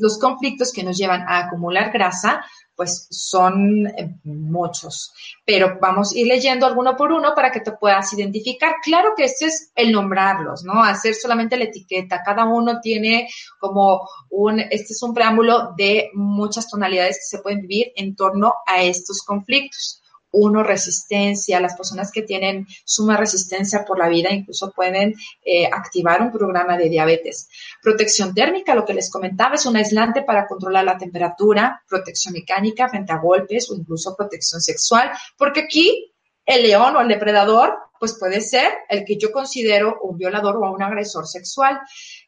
los conflictos que nos llevan a acumular grasa, pues son eh, muchos, pero vamos a ir leyendo alguno por uno para que te puedas identificar. Claro que este es el nombrarlos, ¿no? Hacer solamente la etiqueta. Cada uno tiene como un, este es un preámbulo de muchas tonalidades que se pueden vivir en torno a estos conflictos uno resistencia, las personas que tienen suma resistencia por la vida incluso pueden eh, activar un programa de diabetes. Protección térmica, lo que les comentaba, es un aislante para controlar la temperatura, protección mecánica frente a golpes o incluso protección sexual, porque aquí el león o el depredador pues puede ser el que yo considero un violador o un agresor sexual.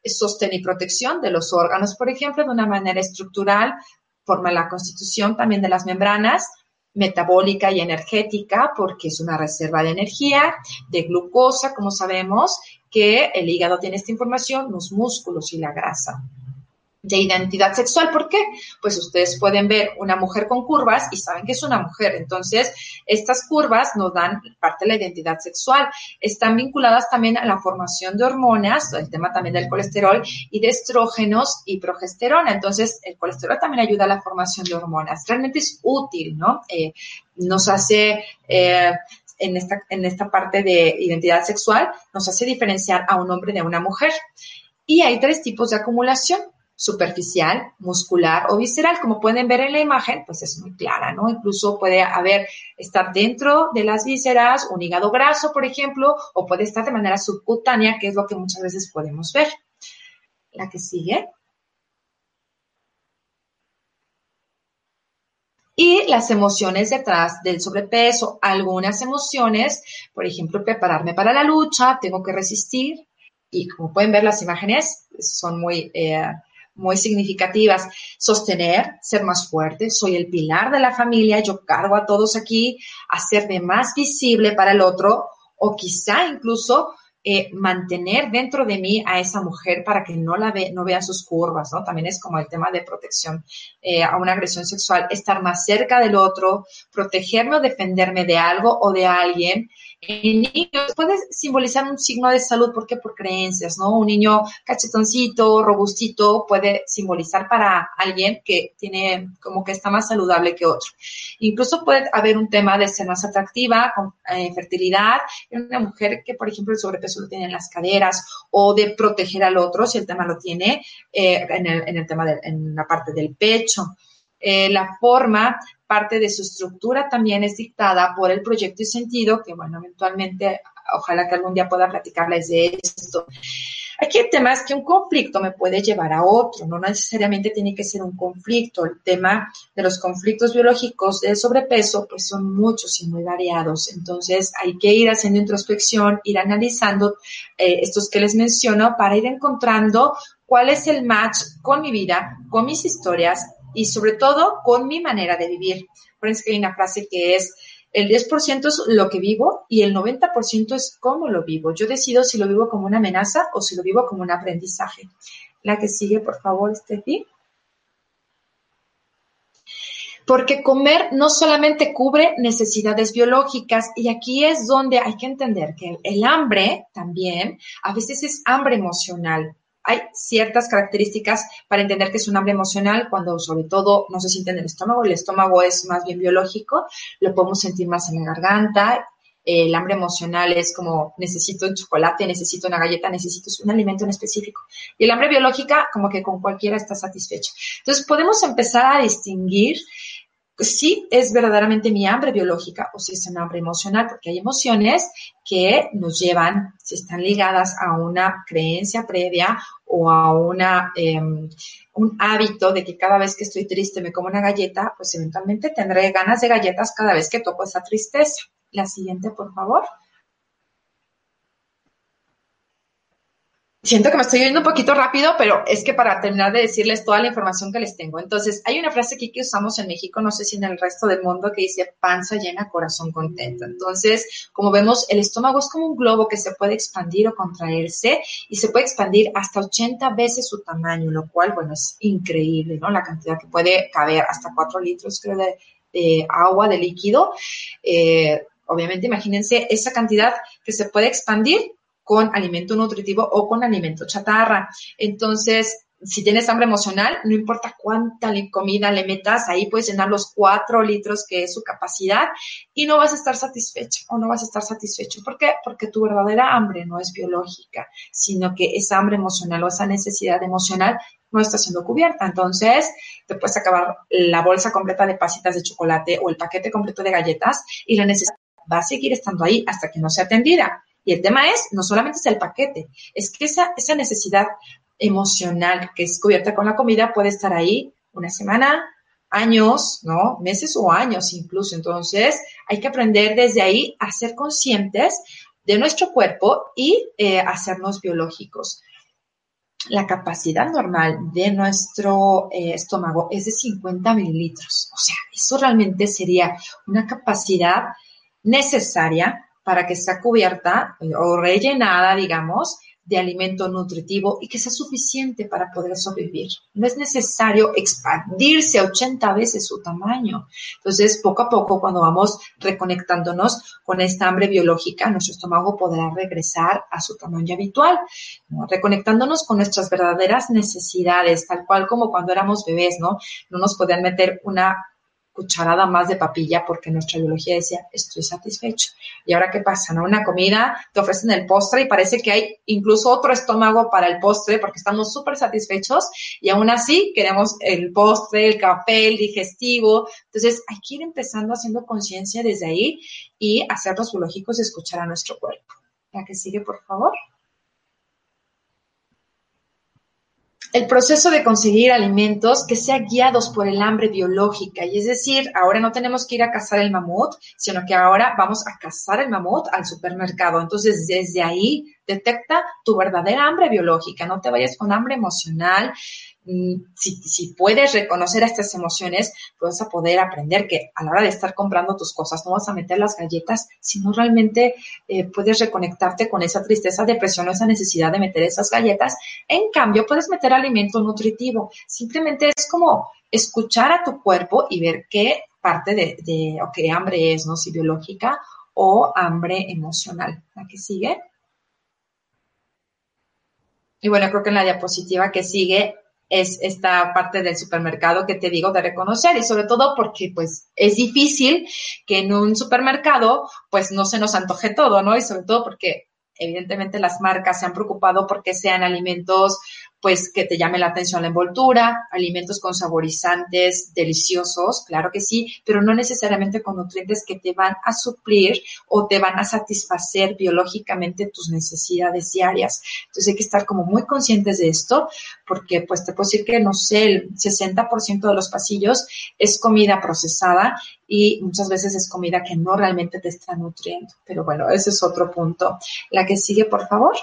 Sostén y protección de los órganos, por ejemplo, de una manera estructural, forma la constitución también de las membranas, metabólica y energética porque es una reserva de energía, de glucosa, como sabemos que el hígado tiene esta información, los músculos y la grasa de identidad sexual. ¿Por qué? Pues ustedes pueden ver una mujer con curvas y saben que es una mujer. Entonces, estas curvas nos dan parte de la identidad sexual. Están vinculadas también a la formación de hormonas, el tema también del colesterol y de estrógenos y progesterona. Entonces, el colesterol también ayuda a la formación de hormonas. Realmente es útil, ¿no? Eh, nos hace... Eh, en esta, en esta parte de identidad sexual, nos hace diferenciar a un hombre de una mujer. Y hay tres tipos de acumulación superficial, muscular o visceral. Como pueden ver en la imagen, pues es muy clara, ¿no? Incluso puede haber, estar dentro de las vísceras, un hígado graso, por ejemplo, o puede estar de manera subcutánea, que es lo que muchas veces podemos ver. La que sigue. Y las emociones detrás del sobrepeso. Algunas emociones, por ejemplo, prepararme para la lucha, tengo que resistir. Y como pueden ver las imágenes, son muy, eh, muy significativas. Sostener, ser más fuerte, soy el pilar de la familia, yo cargo a todos aquí, hacerme más visible para el otro o quizá incluso eh, mantener dentro de mí a esa mujer para que no la ve, no vea sus curvas, ¿no? También es como el tema de protección eh, a una agresión sexual, estar más cerca del otro, protegerme o defenderme de algo o de alguien en niños puede simbolizar un signo de salud, porque por creencias, ¿no? Un niño cachetoncito, robustito, puede simbolizar para alguien que tiene como que está más saludable que otro. Incluso puede haber un tema de ser más atractiva, con eh, fertilidad, en una mujer que, por ejemplo, el sobrepeso lo tiene en las caderas, o de proteger al otro, si el tema lo tiene, eh, en, el, en, el, tema de, en la parte del pecho. Eh, la forma parte de su estructura también es dictada por el proyecto y sentido, que bueno, eventualmente, ojalá que algún día pueda platicarles de esto. Aquí el tema es que un conflicto me puede llevar a otro, no necesariamente tiene que ser un conflicto. El tema de los conflictos biológicos del sobrepeso, pues son muchos y muy variados. Entonces hay que ir haciendo introspección, ir analizando eh, estos que les menciono para ir encontrando cuál es el match con mi vida, con mis historias y sobre todo con mi manera de vivir. Acuérdense que hay una frase que es, el 10% es lo que vivo y el 90% es cómo lo vivo. Yo decido si lo vivo como una amenaza o si lo vivo como un aprendizaje. La que sigue, por favor, Steffi. Porque comer no solamente cubre necesidades biológicas y aquí es donde hay que entender que el hambre también a veces es hambre emocional hay ciertas características para entender que es un hambre emocional cuando sobre todo no se siente en el estómago, el estómago es más bien biológico, lo podemos sentir más en la garganta, el hambre emocional es como necesito un chocolate, necesito una galleta, necesito un alimento en específico. Y el hambre biológica como que con cualquiera está satisfecho. Entonces podemos empezar a distinguir si es verdaderamente mi hambre biológica o si es un hambre emocional, porque hay emociones que nos llevan, si están ligadas a una creencia previa o a una, em, un hábito de que cada vez que estoy triste me como una galleta, pues eventualmente tendré ganas de galletas cada vez que toco esa tristeza. La siguiente, por favor. Siento que me estoy yendo un poquito rápido, pero es que para terminar de decirles toda la información que les tengo. Entonces, hay una frase aquí que usamos en México, no sé si en el resto del mundo, que dice panza llena, corazón contento. Entonces, como vemos, el estómago es como un globo que se puede expandir o contraerse y se puede expandir hasta 80 veces su tamaño, lo cual, bueno, es increíble, ¿no? La cantidad que puede caber hasta 4 litros, creo, de, agua, de líquido. Eh, obviamente, imagínense esa cantidad que se puede expandir con alimento nutritivo o con alimento chatarra. Entonces, si tienes hambre emocional, no importa cuánta comida le metas, ahí puedes llenar los cuatro litros que es su capacidad y no vas a estar satisfecho o no vas a estar satisfecho. ¿Por qué? Porque tu verdadera hambre no es biológica, sino que esa hambre emocional o esa necesidad emocional no está siendo cubierta. Entonces, te puedes acabar la bolsa completa de pasitas de chocolate o el paquete completo de galletas y la necesidad va a seguir estando ahí hasta que no sea atendida. Y el tema es, no solamente es el paquete, es que esa, esa necesidad emocional que es cubierta con la comida puede estar ahí una semana, años, ¿no? Meses o años incluso. Entonces, hay que aprender desde ahí a ser conscientes de nuestro cuerpo y eh, hacernos biológicos. La capacidad normal de nuestro eh, estómago es de 50 mililitros. O sea, eso realmente sería una capacidad necesaria para que sea cubierta eh, o rellenada, digamos, de alimento nutritivo y que sea suficiente para poder sobrevivir. No es necesario expandirse a 80 veces su tamaño. Entonces, poco a poco, cuando vamos reconectándonos con esta hambre biológica, nuestro estómago podrá regresar a su tamaño habitual, reconectándonos con nuestras verdaderas necesidades, tal cual como cuando éramos bebés, ¿no? No nos podían meter una cucharada más de papilla porque nuestra biología decía, estoy satisfecho. Y ahora, ¿qué pasa? ¿No? Una comida, te ofrecen el postre y parece que hay incluso otro estómago para el postre porque estamos súper satisfechos y aún así queremos el postre, el café, el digestivo. Entonces, hay que ir empezando haciendo conciencia desde ahí y hacerlos biológicos y escuchar a nuestro cuerpo. La que sigue, por favor. El proceso de conseguir alimentos que sean guiados por el hambre biológica. Y es decir, ahora no tenemos que ir a cazar el mamut, sino que ahora vamos a cazar el mamut al supermercado. Entonces, desde ahí detecta tu verdadera hambre biológica. No te vayas con hambre emocional, si, si, puedes reconocer estas emociones, vas a poder aprender que a la hora de estar comprando tus cosas no vas a meter las galletas, sino realmente eh, puedes reconectarte con esa tristeza, depresión o esa necesidad de meter esas galletas. En cambio, puedes meter alimento nutritivo. Simplemente es como escuchar a tu cuerpo y ver qué parte de, de o qué hambre es, ¿no? Si biológica o hambre emocional. ¿La que sigue? Y bueno, creo que en la diapositiva que sigue es esta parte del supermercado que te digo de reconocer y sobre todo porque pues es difícil que en un supermercado pues no se nos antoje todo, ¿no? Y sobre todo porque evidentemente las marcas se han preocupado porque sean alimentos pues que te llame la atención la envoltura, alimentos con saborizantes deliciosos, claro que sí, pero no necesariamente con nutrientes que te van a suplir o te van a satisfacer biológicamente tus necesidades diarias. Entonces hay que estar como muy conscientes de esto, porque pues te puedo decir que, no sé, el 60% de los pasillos es comida procesada y muchas veces es comida que no realmente te está nutriendo. Pero bueno, ese es otro punto. La que sigue, por favor.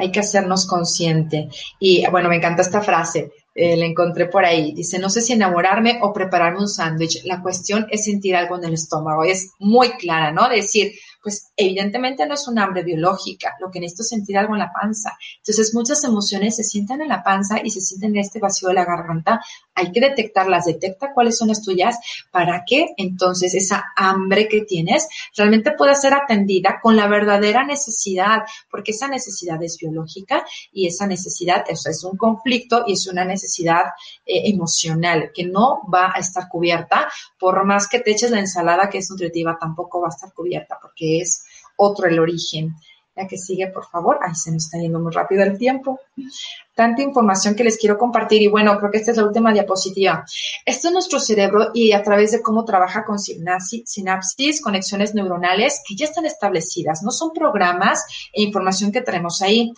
Hay que hacernos consciente. Y bueno, me encanta esta frase, eh, la encontré por ahí. Dice, no sé si enamorarme o prepararme un sándwich. La cuestión es sentir algo en el estómago. Es muy clara, ¿no? Decir, pues evidentemente no es un hambre biológica, lo que necesito es sentir algo en la panza. Entonces muchas emociones se sientan en la panza y se sienten en este vacío de la garganta. Hay que detectarlas, detecta cuáles son las tuyas para que entonces esa hambre que tienes realmente pueda ser atendida con la verdadera necesidad, porque esa necesidad es biológica y esa necesidad es un conflicto y es una necesidad eh, emocional que no va a estar cubierta por más que te eches la ensalada que es nutritiva, tampoco va a estar cubierta porque es otro el origen. La que sigue, por favor. Ay, se me está yendo muy rápido el tiempo. Tanta información que les quiero compartir y bueno, creo que esta es la última diapositiva. Esto es nuestro cerebro y a través de cómo trabaja con sinapsis, conexiones neuronales que ya están establecidas. No son programas e información que tenemos ahí.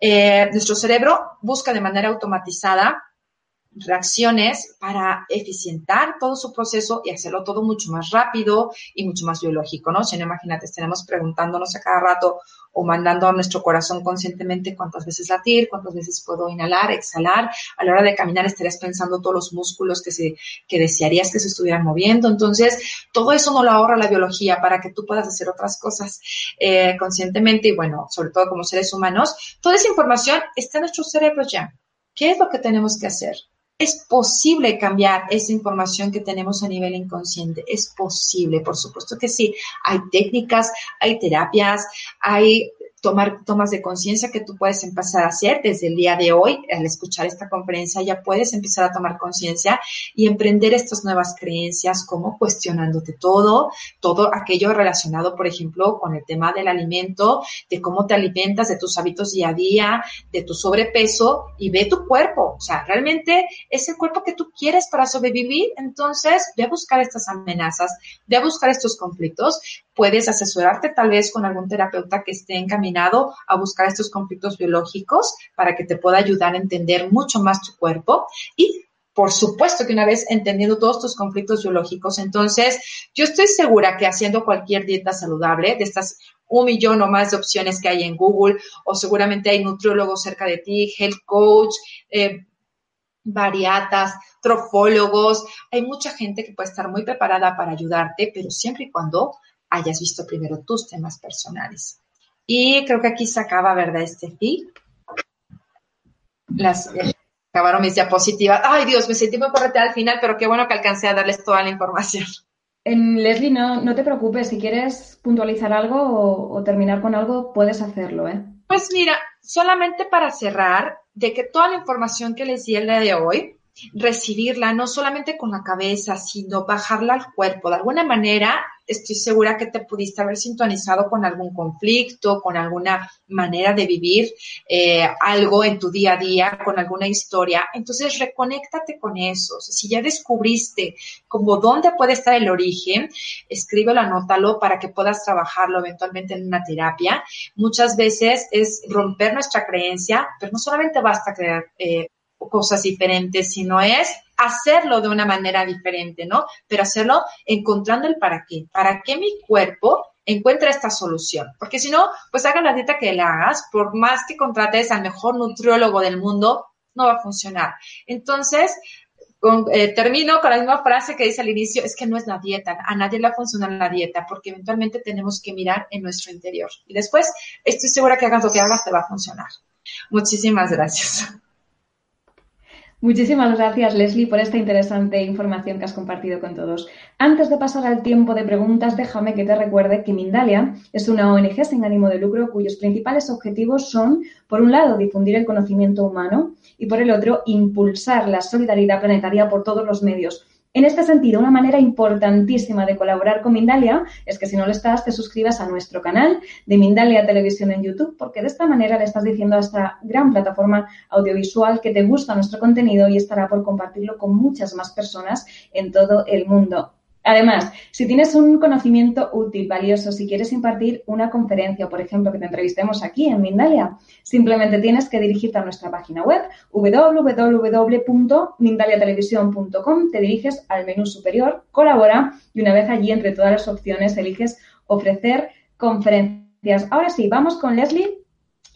Eh, nuestro cerebro busca de manera automatizada reacciones para eficientar todo su proceso y hacerlo todo mucho más rápido y mucho más biológico, ¿no? Imagínate, estaremos preguntándonos a cada rato o mandando a nuestro corazón conscientemente cuántas veces latir, cuántas veces puedo inhalar, exhalar. A la hora de caminar estarías pensando todos los músculos que, se, que desearías que se estuvieran moviendo. Entonces, todo eso no lo ahorra la biología para que tú puedas hacer otras cosas eh, conscientemente y, bueno, sobre todo como seres humanos. Toda esa información está en nuestro cerebro ya. ¿Qué es lo que tenemos que hacer? Es posible cambiar esa información que tenemos a nivel inconsciente. Es posible, por supuesto que sí. Hay técnicas, hay terapias, hay tomar tomas de conciencia que tú puedes empezar a hacer desde el día de hoy. Al escuchar esta conferencia ya puedes empezar a tomar conciencia y emprender estas nuevas creencias como cuestionándote todo, todo aquello relacionado, por ejemplo, con el tema del alimento, de cómo te alimentas, de tus hábitos día a día, de tu sobrepeso y ve tu cuerpo. O sea, realmente es el cuerpo que tú quieres para sobrevivir. Entonces, ve a buscar estas amenazas, ve a buscar estos conflictos. Puedes asesorarte tal vez con algún terapeuta que esté encaminado a buscar estos conflictos biológicos para que te pueda ayudar a entender mucho más tu cuerpo. Y por supuesto que una vez entendiendo todos tus conflictos biológicos, entonces yo estoy segura que haciendo cualquier dieta saludable, de estas un millón o más de opciones que hay en Google, o seguramente hay nutriólogos cerca de ti, health coach, eh, variatas, trofólogos, hay mucha gente que puede estar muy preparada para ayudarte, pero siempre y cuando hayas visto primero tus temas personales. Y creo que aquí se acaba, ¿verdad? Este sí. Las, eh, acabaron mis diapositivas. Ay, Dios, me sentí muy correcta al final, pero qué bueno que alcancé a darles toda la información. En, Leslie, no, no te preocupes, si quieres puntualizar algo o, o, terminar con algo, puedes hacerlo, ¿eh? Pues mira, solamente para cerrar, de que toda la información que les di el día de hoy, recibirla no solamente con la cabeza, sino bajarla al cuerpo. De alguna manera, estoy segura que te pudiste haber sintonizado con algún conflicto, con alguna manera de vivir eh, algo en tu día a día, con alguna historia. Entonces, reconéctate con eso. si ya descubriste como dónde puede estar el origen, escríbelo, anótalo para que puedas trabajarlo eventualmente en una terapia. Muchas veces es romper nuestra creencia, pero no solamente basta crear eh, cosas diferentes, sino es hacerlo de una manera diferente, ¿no? Pero hacerlo encontrando el para qué. ¿Para qué mi cuerpo encuentra esta solución? Porque si no, pues haga la dieta que la hagas, por más que contrates al mejor nutriólogo del mundo, no va a funcionar. Entonces, eh, termino con la misma frase que dice al inicio, es que no es la dieta, a nadie le funciona la dieta, porque eventualmente tenemos que mirar en nuestro interior. Y después, estoy segura que hagas lo que hagas, te va a funcionar. Muchísimas gracias. Muchísimas gracias, Leslie, por esta interesante información que has compartido con todos. Antes de pasar al tiempo de preguntas, déjame que te recuerde que Mindalia es una ONG sin ánimo de lucro cuyos principales objetivos son, por un lado, difundir el conocimiento humano y, por el otro, impulsar la solidaridad planetaria por todos los medios en este sentido, una manera importantísima de colaborar con Mindalia es que si no lo estás, te suscribas a nuestro canal de Mindalia Televisión en YouTube, porque de esta manera le estás diciendo a esta gran plataforma audiovisual que te gusta nuestro contenido y estará por compartirlo con muchas más personas en todo el mundo. Además, si tienes un conocimiento útil, valioso, si quieres impartir una conferencia por ejemplo, que te entrevistemos aquí en Mindalia, simplemente tienes que dirigirte a nuestra página web www.mindaliatelevisión.com, te diriges al menú superior, colabora y una vez allí, entre todas las opciones, eliges ofrecer conferencias. Ahora sí, vamos con Leslie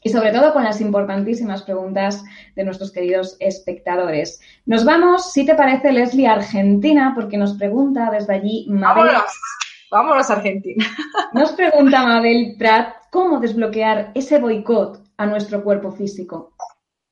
y sobre todo con las importantísimas preguntas de nuestros queridos espectadores. Nos vamos, si te parece, Leslie, a Argentina, porque nos pregunta desde allí Mabel. Vámonos, vámonos a Argentina. [laughs] Nos pregunta Mabel Prat cómo desbloquear ese boicot a nuestro cuerpo físico.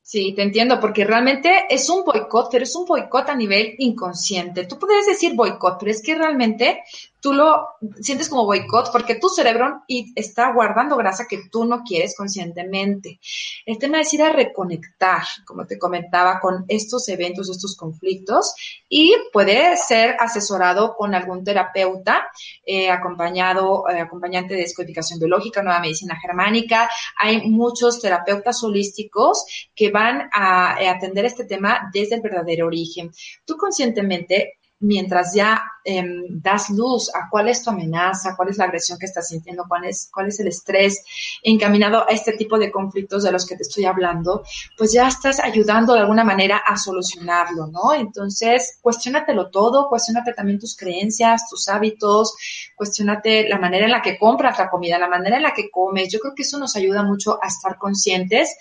Sí, te entiendo, porque realmente es un boicot, pero es un boicot a nivel inconsciente. Tú puedes decir boicot, pero es que realmente tú lo sientes como boicot porque tu cerebro está guardando grasa que tú no quieres conscientemente. El tema es ir a reconectar, como te comentaba, con estos eventos, estos conflictos y puede ser asesorado con algún terapeuta, eh, acompañado, eh, acompañante de descodificación biológica, nueva medicina germánica. Hay muchos terapeutas holísticos que van a atender este tema desde el verdadero origen. Tú conscientemente mientras ya em, das luz a cuál es tu amenaza, cuál es la agresión que estás sintiendo, cuál es, cuál es el estrés encaminado a este tipo de conflictos de los que te estoy hablando, pues ya estás ayudando de alguna manera a solucionarlo, ¿no? Entonces, cuestionatelo todo, cuestionate también tus creencias, tus hábitos, cuestionate la manera en la que compras la comida, la manera en la que comes. Yo creo que eso nos ayuda mucho a estar conscientes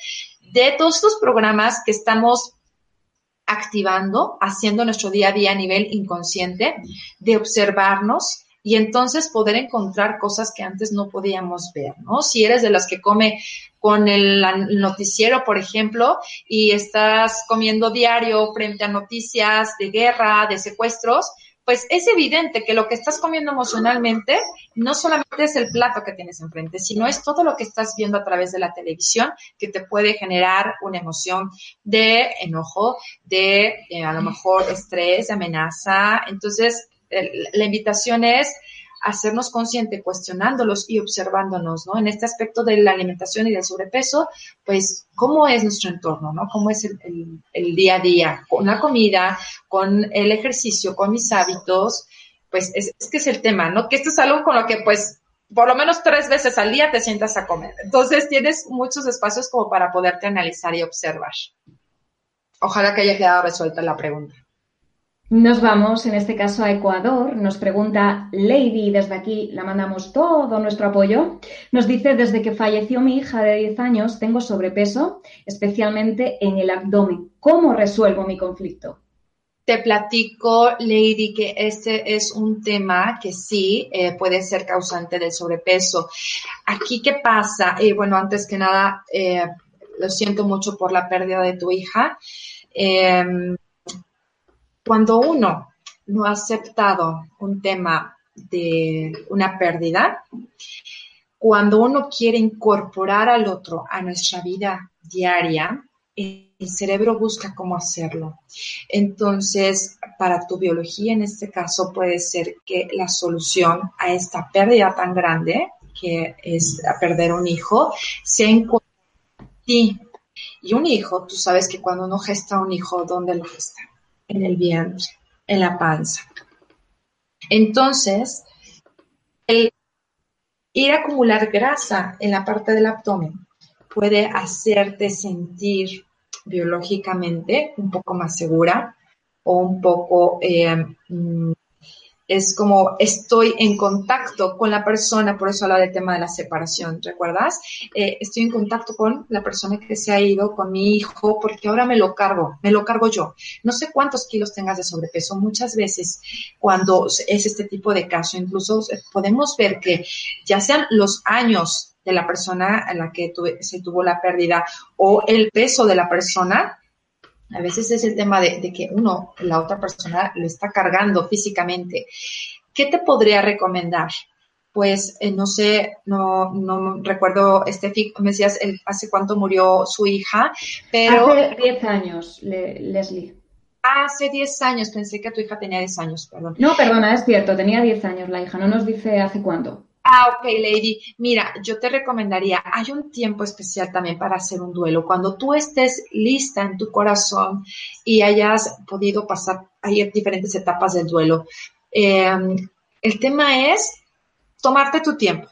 de todos estos programas que estamos activando, haciendo nuestro día a día a nivel inconsciente, de observarnos y entonces poder encontrar cosas que antes no podíamos ver, ¿no? Si eres de las que come con el noticiero, por ejemplo, y estás comiendo diario frente a noticias de guerra, de secuestros, pues es evidente que lo que estás comiendo emocionalmente no solamente es el plato que tienes enfrente, sino es todo lo que estás viendo a través de la televisión que te puede generar una emoción de enojo, de eh, a lo mejor estrés, de amenaza. Entonces, la invitación es hacernos consciente, cuestionándolos y observándonos, ¿no? En este aspecto de la alimentación y del sobrepeso, pues, ¿cómo es nuestro entorno, ¿no? ¿Cómo es el, día a día? Con la comida, con el ejercicio, con mis hábitos, pues es, que es el tema, ¿no? Que esto es algo con lo que, pues, por lo menos tres veces al día te sientas a comer. Entonces tienes muchos espacios como para poderte analizar y observar. Ojalá que haya quedado resuelta la pregunta. Nos vamos, en este caso, a Ecuador. Nos pregunta Lady, desde aquí la mandamos todo nuestro apoyo. Nos dice, desde que falleció mi hija de 10 años, tengo sobrepeso, especialmente en el abdomen. ¿Cómo resuelvo mi conflicto? Te platico, Lady, que este es un tema que sí eh, puede ser causante del sobrepeso. Aquí, ¿qué pasa? Eh, bueno, antes que nada, eh, lo siento mucho por la pérdida de tu hija cuando uno no ha aceptado un tema de una pérdida, cuando uno quiere incorporar al otro a nuestra vida diaria, el cerebro busca cómo hacerlo. Entonces, para tu biología en este caso puede ser que la solución a esta pérdida tan grande, que es perder un hijo, se encuentra ti. Y un hijo, tú sabes que cuando uno gesta un hijo, ¿dónde lo gesta? En el vientre, en la panza. Entonces, el ir a acumular grasa en la parte del abdomen puede hacerte sentir biológicamente un poco más segura o un poco eh, mm, es como estoy en contacto con la persona, por eso habla del tema de la separación, ¿recuerdas? Eh, estoy en contacto con la persona que se ha ido, con mi hijo, porque ahora me lo cargo, me lo cargo yo. No sé cuántos kilos tengas de sobrepeso. Muchas veces cuando es este tipo de caso, incluso podemos ver que ya sean los años de la persona en la que se tuvo la pérdida o el peso de la persona, a veces es el tema de, que uno, la otra persona, lo está cargando físicamente. ¿Qué te podría recomendar? Pues eh, no sé, no, no recuerdo, este, me decías hace cuánto murió su hija, pero... Hace 10 años, Leslie. Hace 10 años, pensé que tu hija tenía 10 años, perdón. No, perdona, es cierto, tenía 10 años la hija, no nos dice hace cuánto. Ah, ok, Lady. Mira, yo te recomendaría, hay un tiempo especial también para hacer un duelo. Cuando tú estés lista en tu corazón y hayas podido pasar, diferentes etapas del duelo. Em, el tema es tomarte tu tiempo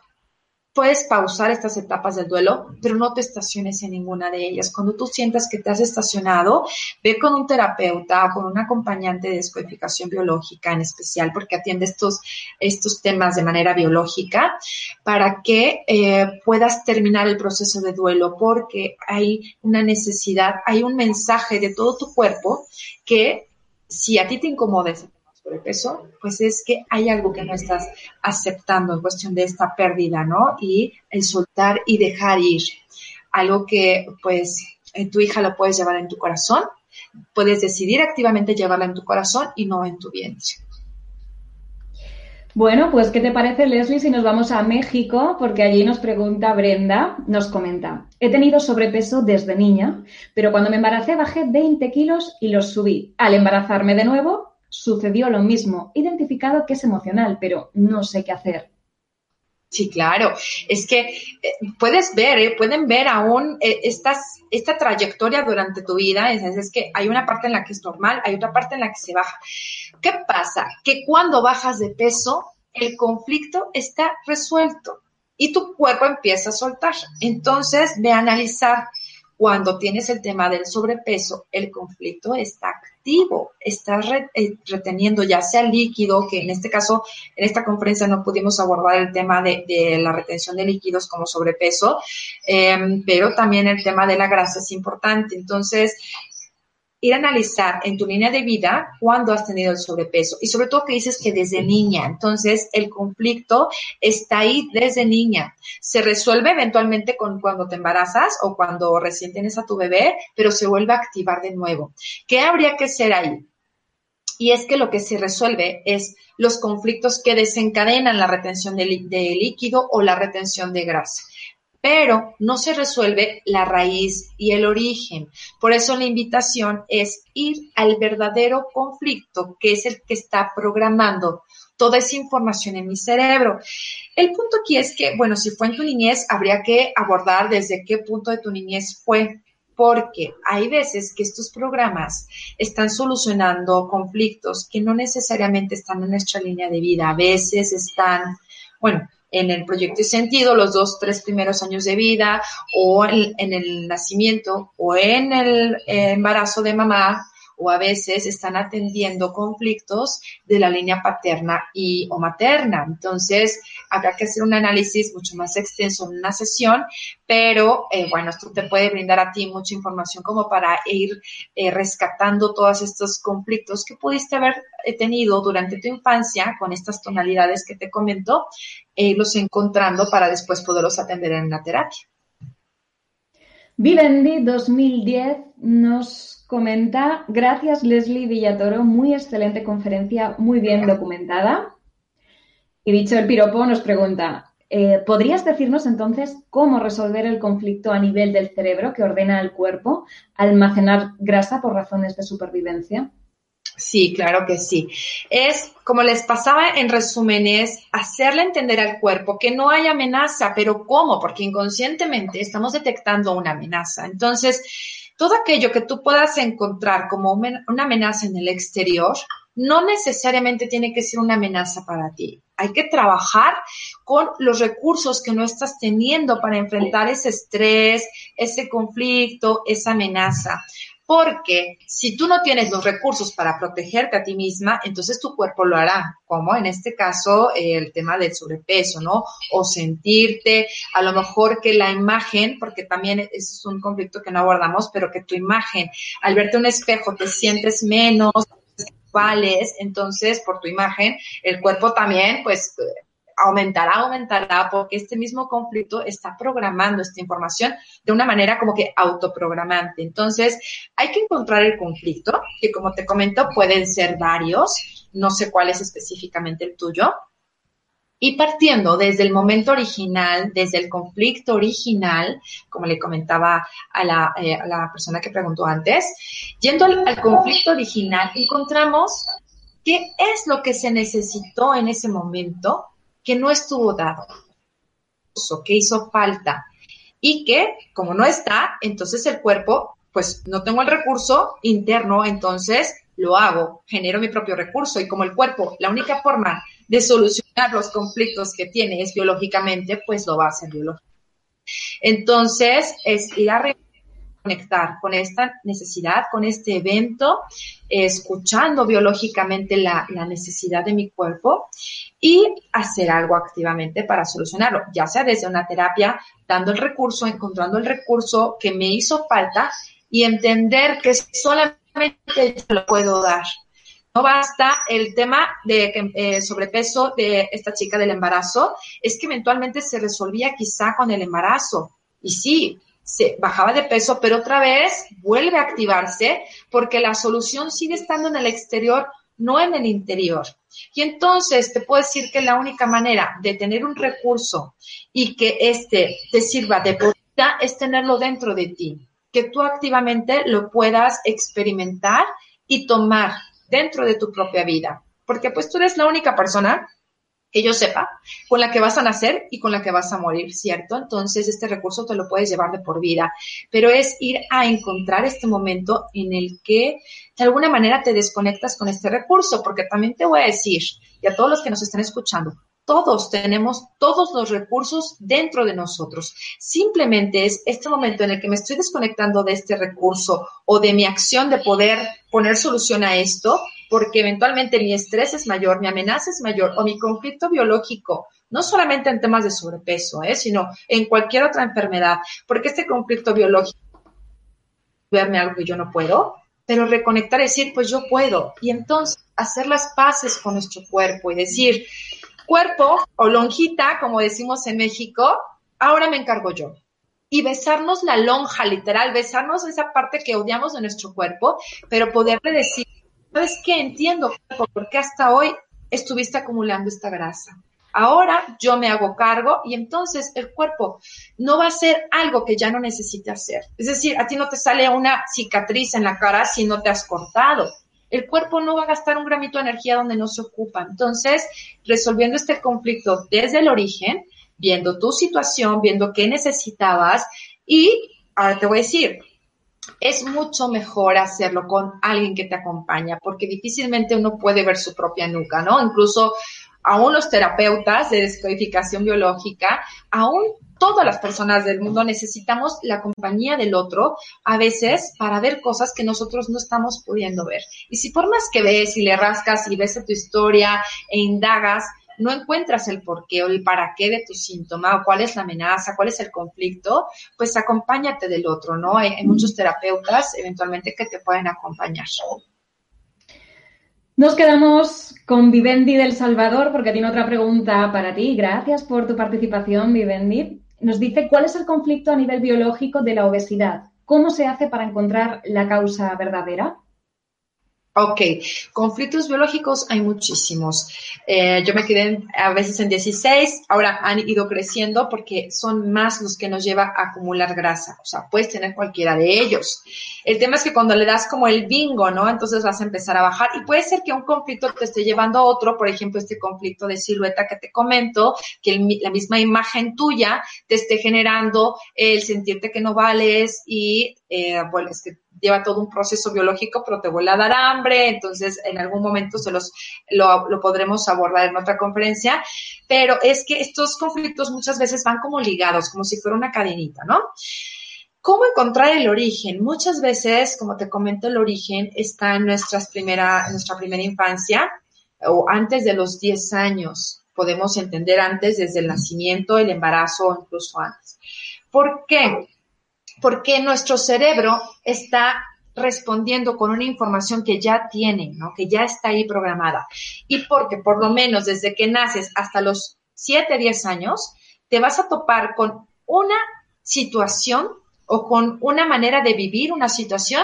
puedes pausar estas etapas del duelo, pero no te estaciones en ninguna de ellas. Cuando tú sientas que te has estacionado, ve con un terapeuta o con un acompañante de descodificación biológica en especial, porque atiende estos, estos temas de manera biológica, para que eh, puedas terminar el proceso de duelo, porque hay una necesidad, hay un mensaje de todo tu cuerpo que si a ti te incomoda peso, pues es que hay algo que no estás aceptando en cuestión de esta pérdida, ¿no? Y el soltar y dejar ir. Algo que, pues, tu hija lo puedes llevar en tu corazón, puedes decidir activamente llevarla en tu corazón y no en tu vientre. Bueno, pues ¿qué te parece, Leslie, si nos vamos a México? Porque allí nos pregunta Brenda, nos comenta, he tenido sobrepeso desde niña, pero cuando me embaracé bajé 20 kilos y los subí. Al embarazarme de nuevo, sucedió lo mismo, identificado que es emocional, pero no sé qué hacer. Sí, claro. Es que eh, puedes ver, eh, pueden ver aún eh, estas, esta trayectoria durante tu vida. Es, es, que hay una parte en la que es normal, hay otra parte en la que se baja. ¿Qué pasa? Que cuando bajas de peso, el conflicto está resuelto y tu cuerpo empieza a soltar. Entonces, ve a analizar cuando tienes el tema del sobrepeso, el conflicto está activo, estás eh, reteniendo ya sea líquido, que en este caso, en esta conferencia no pudimos abordar el tema de, la retención de líquidos como sobrepeso, em, pero también el tema de la grasa es importante. Entonces, ir a analizar en tu línea de vida cuándo has tenido el sobrepeso y sobre todo que dices que desde niña, entonces el conflicto está ahí desde niña. Se resuelve eventualmente con cuando te embarazas o cuando recién tienes a tu bebé, pero se vuelve a activar de nuevo. ¿Qué habría que hacer ahí? Y es que lo que se resuelve es los conflictos que desencadenan la retención de, líquido o la retención de grasa pero no se resuelve la raíz y el origen. Por eso la invitación es ir al verdadero conflicto, que es el que está programando toda esa información en mi cerebro. El punto aquí es que, bueno, si fue en tu niñez, habría que abordar desde qué punto de tu niñez fue, porque hay veces que estos programas están solucionando conflictos que no necesariamente están en nuestra línea de vida, a veces están, bueno, en el proyecto y sentido, los dos, tres primeros años de vida, o en, el nacimiento, o en el embarazo de mamá, o a veces están atendiendo conflictos de la línea paterna y o materna. Entonces, habrá que hacer un análisis mucho más extenso en una sesión, pero eh, bueno, esto te puede brindar a ti mucha información como para ir eh, rescatando todos estos conflictos que pudiste haber eh, tenido durante tu infancia con estas tonalidades que te comento, e irlos encontrando para después poderlos atender en la terapia. Vivendi 2010 nos comenta, gracias Leslie Villatoro, muy excelente conferencia, muy bien documentada. Y dicho el piropo, nos pregunta, Eh, ¿Podrías decirnos entonces cómo resolver el conflicto a nivel del cerebro que ordena al cuerpo almacenar grasa por razones de supervivencia? Sí, claro que sí. Es, como les pasaba en resumen, es hacerle entender al cuerpo que no hay amenaza, pero ¿cómo? Porque inconscientemente estamos detectando una amenaza. Entonces, todo aquello que tú puedas encontrar como una amenaza en el exterior, no necesariamente tiene que ser una amenaza para ti. Hay que trabajar con los recursos que no estás teniendo para enfrentar ese estrés, ese conflicto, esa amenaza. Porque si tú no tienes los recursos para protegerte a ti misma, entonces tu cuerpo lo hará, como en este caso el tema del sobrepeso, ¿no? O sentirte, a lo mejor que la imagen, porque también es un conflicto que no abordamos, pero que tu imagen, al verte un espejo, te sientes menos, vales, entonces por tu imagen, el cuerpo también, pues aumentará, aumentará, porque este mismo conflicto está programando esta información de una manera como que autoprogramante. Entonces, hay que encontrar el conflicto, que como te comento, pueden ser varios, no sé cuál es específicamente el tuyo. Y partiendo desde el momento original, desde el conflicto original, como le comentaba a la, eh, persona que preguntó antes, yendo al conflicto original, encontramos qué es lo que se necesitó en ese momento que no estuvo dado, que hizo falta y que como no está, entonces el cuerpo, pues no tengo el recurso interno, entonces lo hago, genero mi propio recurso y como el cuerpo, la única forma de solucionar los conflictos que tiene es biológicamente, pues lo va a hacer biológicamente. Entonces, es ir a conectar con esta necesidad, con este evento, escuchando biológicamente la, necesidad de mi cuerpo y hacer algo activamente para solucionarlo, ya sea desde una terapia, dando el recurso, encontrando el recurso que me hizo falta y entender que solamente yo lo puedo dar. No basta el tema de eh, sobrepeso de esta chica del embarazo, es que eventualmente se resolvía quizá con el embarazo. Y sí, se bajaba de peso, pero otra vez vuelve a activarse porque la solución sigue estando en el exterior, no en el interior. Y entonces te puedo decir que la única manera de tener un recurso y que este te sirva de vida es tenerlo dentro de ti, que tú activamente lo puedas experimentar y tomar dentro de tu propia vida, porque pues tú eres la única persona que yo sepa, con la que vas a nacer y con la que vas a morir, ¿cierto? Entonces, este recurso te lo puedes llevar de por vida, pero es ir a encontrar este momento en el que de alguna manera te desconectas con este recurso, porque también te voy a decir, y a todos los que nos están escuchando, todos tenemos todos los recursos dentro de nosotros. Simplemente es este momento en el que me estoy desconectando de este recurso o de mi acción de poder poner solución a esto, porque eventualmente mi estrés es mayor, mi amenaza es mayor o mi conflicto biológico, no solamente en temas de sobrepeso, ¿eh? sino en cualquier otra enfermedad, porque este conflicto biológico, verme algo que yo no puedo, pero reconectar y decir, pues yo puedo, y entonces hacer las paces con nuestro cuerpo y decir, cuerpo o lonjita, como decimos en México, ahora me encargo yo y besarnos la lonja, literal, besarnos esa parte que odiamos de nuestro cuerpo, pero poderle decir, ¿sabes qué? Entiendo por qué hasta hoy estuviste acumulando esta grasa. Ahora yo me hago cargo y entonces el cuerpo no va a ser algo que ya no necesite hacer. Es decir, a ti no te sale una cicatriz en la cara si no te has cortado. El cuerpo no va a gastar un gramito de energía donde no se ocupa. Entonces, resolviendo este conflicto desde el origen, viendo tu situación, viendo qué necesitabas y ahora te voy a decir, es mucho mejor hacerlo con alguien que te acompaña, porque difícilmente uno puede ver su propia nuca, ¿no? Incluso aún los terapeutas de descodificación biológica, aún todas las personas del mundo necesitamos la compañía del otro a veces para ver cosas que nosotros no estamos pudiendo ver. Y si por más que ves y le rascas y ves tu historia e indagas, no encuentras el porqué o el para qué de tu síntoma o cuál es la amenaza, cuál es el conflicto, pues acompáñate del otro, ¿no? Hay, muchos terapeutas eventualmente que te pueden acompañar. Nos quedamos con Vivendi del Salvador porque tiene otra pregunta para ti. Gracias por tu participación, Vivendi. Nos dice cuál es el conflicto a nivel biológico de la obesidad. ¿Cómo se hace para encontrar la causa verdadera? Ok, conflictos biológicos hay muchísimos. Eh, yo me quedé a veces en 16, ahora han ido creciendo porque son más los que nos lleva a acumular grasa. O sea, puedes tener cualquiera de ellos. El tema es que cuando le das como el bingo, ¿no? Entonces vas a empezar a bajar y puede ser que un conflicto te esté llevando a otro, por ejemplo, este conflicto de silueta que te comento, que la misma imagen tuya te esté generando el sentirte que no vales y, eh, bueno, es que lleva todo un proceso biológico, pero te vuelve a dar hambre, entonces en algún momento se los, lo, podremos abordar en otra conferencia, pero es que estos conflictos muchas veces van como ligados, como si fuera una cadenita, ¿no? ¿Cómo encontrar el origen? Muchas veces, como te comento, el origen está en nuestras primera, nuestra primera infancia o antes de los 10 años. Podemos entender antes, desde el nacimiento, el embarazo o incluso antes. ¿Por qué? Porque nuestro cerebro está respondiendo con una información que ya tiene, ¿no? que ya está ahí programada. Y porque por lo menos desde que naces hasta los 7, 10 años, te vas a topar con una situación o con una manera de vivir una situación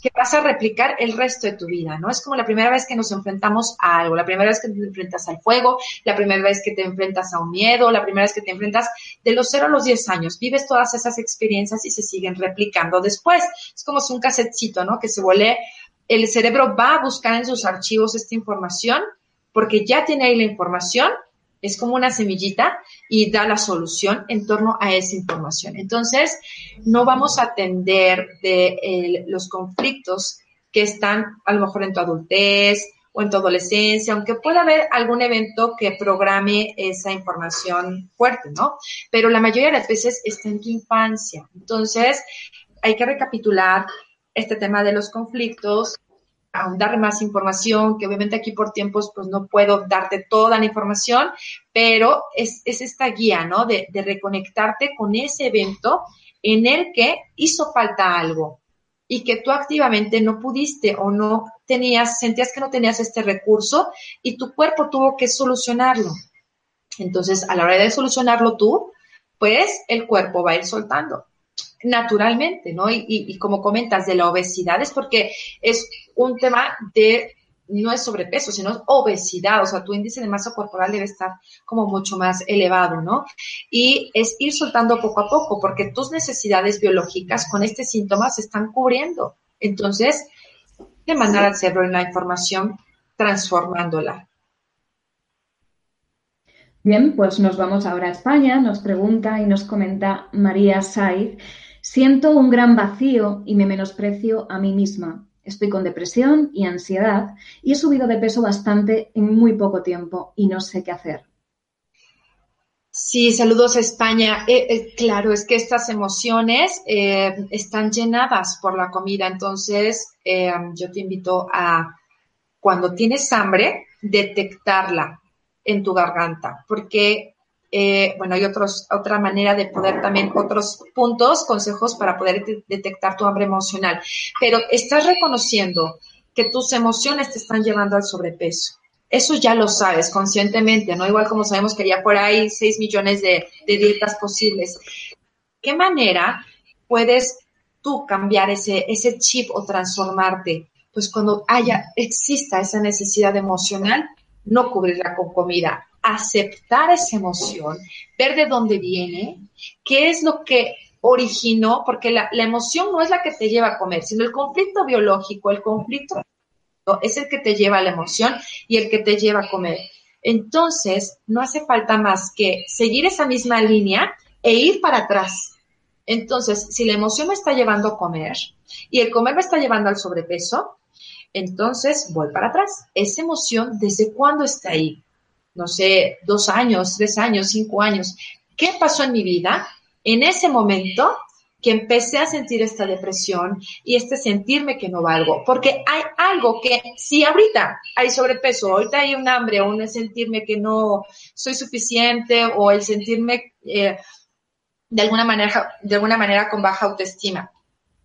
que vas a replicar el resto de tu vida, ¿no? Es como la primera vez que nos enfrentamos a algo, la primera vez que te enfrentas al fuego, la primera vez que te enfrentas a un miedo, la primera vez que te enfrentas de los 0 a los 10 años, vives todas esas experiencias y se siguen replicando después. Es como si un casetcito, ¿no? Que se vuelve, el cerebro va a buscar en sus archivos esta información porque ya tiene ahí la información es como una semillita y da la solución en torno a esa información. Entonces, no vamos a atender de los conflictos que están a lo mejor en tu adultez o en tu adolescencia, aunque pueda haber algún evento que programe esa información fuerte, ¿no? Pero la mayoría de las veces está en tu infancia. Entonces, hay que recapitular este tema de los conflictos, dar más información, que obviamente aquí por tiempos pues no puedo darte toda la información, pero es, esta guía, ¿no? De, reconectarte con ese evento en el que hizo falta algo y que tú activamente no pudiste o no tenías, sentías que no tenías este recurso y tu cuerpo tuvo que solucionarlo. Entonces, a la hora de solucionarlo tú, pues el cuerpo va a ir soltando naturalmente, ¿no? Y, como comentas, de la obesidad es porque es un tema de, no es sobrepeso, sino obesidad, o sea, tu índice de masa corporal debe estar como mucho más elevado, ¿no? Y es ir soltando poco a poco, porque tus necesidades biológicas con este síntoma se están cubriendo. Entonces, de mandar al cerebro la información transformándola. Bien, pues nos vamos ahora a España. Nos pregunta y nos comenta María Saiz. Siento un gran vacío y me menosprecio a mí misma. Estoy con depresión y ansiedad y he subido de peso bastante en muy poco tiempo y no sé qué hacer. Sí, saludos a España. Eh, eh, claro, es que estas emociones eh, están llenadas por la comida, entonces yo te invito a, cuando tienes hambre, detectarla en tu garganta, porque eh, bueno, hay otros, otra manera de poder también, otros puntos, consejos para poder detectar tu hambre emocional. Pero estás reconociendo que tus emociones te están llevando al sobrepeso. Eso ya lo sabes conscientemente, ¿no? Igual como sabemos que ya por ahí 6 millones de, dietas posibles. ¿Qué manera puedes tú cambiar ese, ese chip o transformarte? Pues cuando haya, exista esa necesidad emocional, no cubrirla con comida, aceptar esa emoción, ver de dónde viene, qué es lo que originó, porque la, emoción no es la que te lleva a comer, sino el conflicto biológico, el conflicto es el que te lleva a la emoción y el que te lleva a comer. Entonces, no hace falta más que seguir esa misma línea e ir para atrás. Entonces, si la emoción me está llevando a comer y el comer me está llevando al sobrepeso, entonces voy para atrás. Esa emoción, ¿desde cuándo está ahí? No sé, dos años, tres años, cinco años. ¿Qué pasó en mi vida en ese momento que empecé a sentir esta depresión y este sentirme que no valgo? Porque hay algo que, si ahorita hay sobrepeso, ahorita hay un hambre o un sentirme que no soy suficiente o el sentirme eh, de, alguna manera, de alguna manera con baja autoestima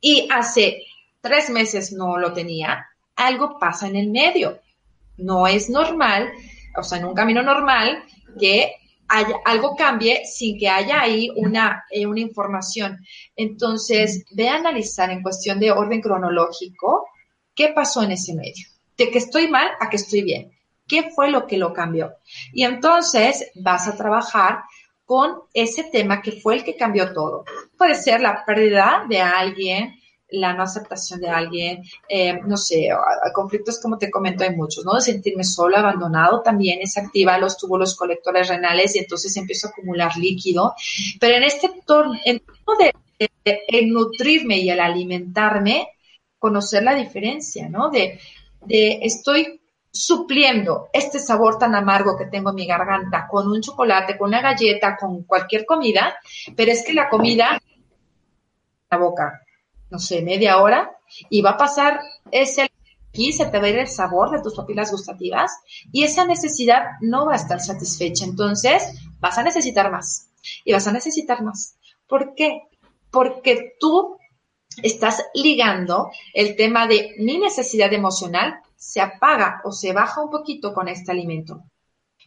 y hace tres meses no lo tenía, algo pasa en el medio. No es normal o sea, en un camino normal, que haya, algo cambie sin que haya ahí una, eh, una información. Entonces, ve a analizar en cuestión de orden cronológico qué pasó en ese medio. de que estoy mal a que estoy bien. ¿Qué fue lo que lo cambió? Y entonces vas a trabajar con ese tema que fue el que cambió todo. Puede ser la pérdida de alguien, la no aceptación de alguien, eh, no sé, conflictos como te comento hay muchos, ¿no? De sentirme solo, abandonado también es activa los túbulos colectores renales y entonces empiezo a acumular líquido. Pero en este torno, en de, de, nutrirme y el alimentarme, conocer la diferencia, ¿no? De, de estoy supliendo este sabor tan amargo que tengo en mi garganta con un chocolate, con una galleta, con cualquier comida, pero es que la comida la boca, no sé, media hora y va a pasar ese y se te va a ir el sabor de tus papilas gustativas y esa necesidad no va a estar satisfecha. Entonces, vas a necesitar más y vas a necesitar más. ¿Por qué? Porque tú estás ligando el tema de mi necesidad emocional se apaga o se baja un poquito con este alimento.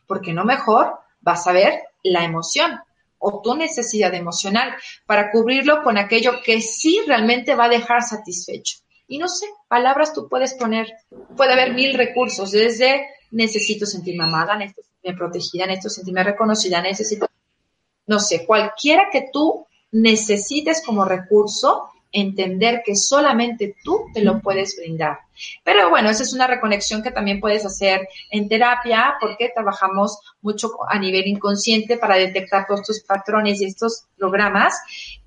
Porque no mejor vas a ver la emoción o tu necesidad emocional para cubrirlo con aquello que sí realmente va a dejar satisfecho. Y no sé, palabras tú puedes poner, puede haber mil recursos, desde necesito sentirme amada, necesito sentirme protegida, necesito sentirme reconocida, necesito, no sé, cualquiera que tú necesites como recurso, entender que solamente tú te lo puedes brindar. Pero bueno, esa es una reconexión que también puedes hacer en terapia porque trabajamos mucho a nivel inconsciente para detectar todos estos patrones y estos programas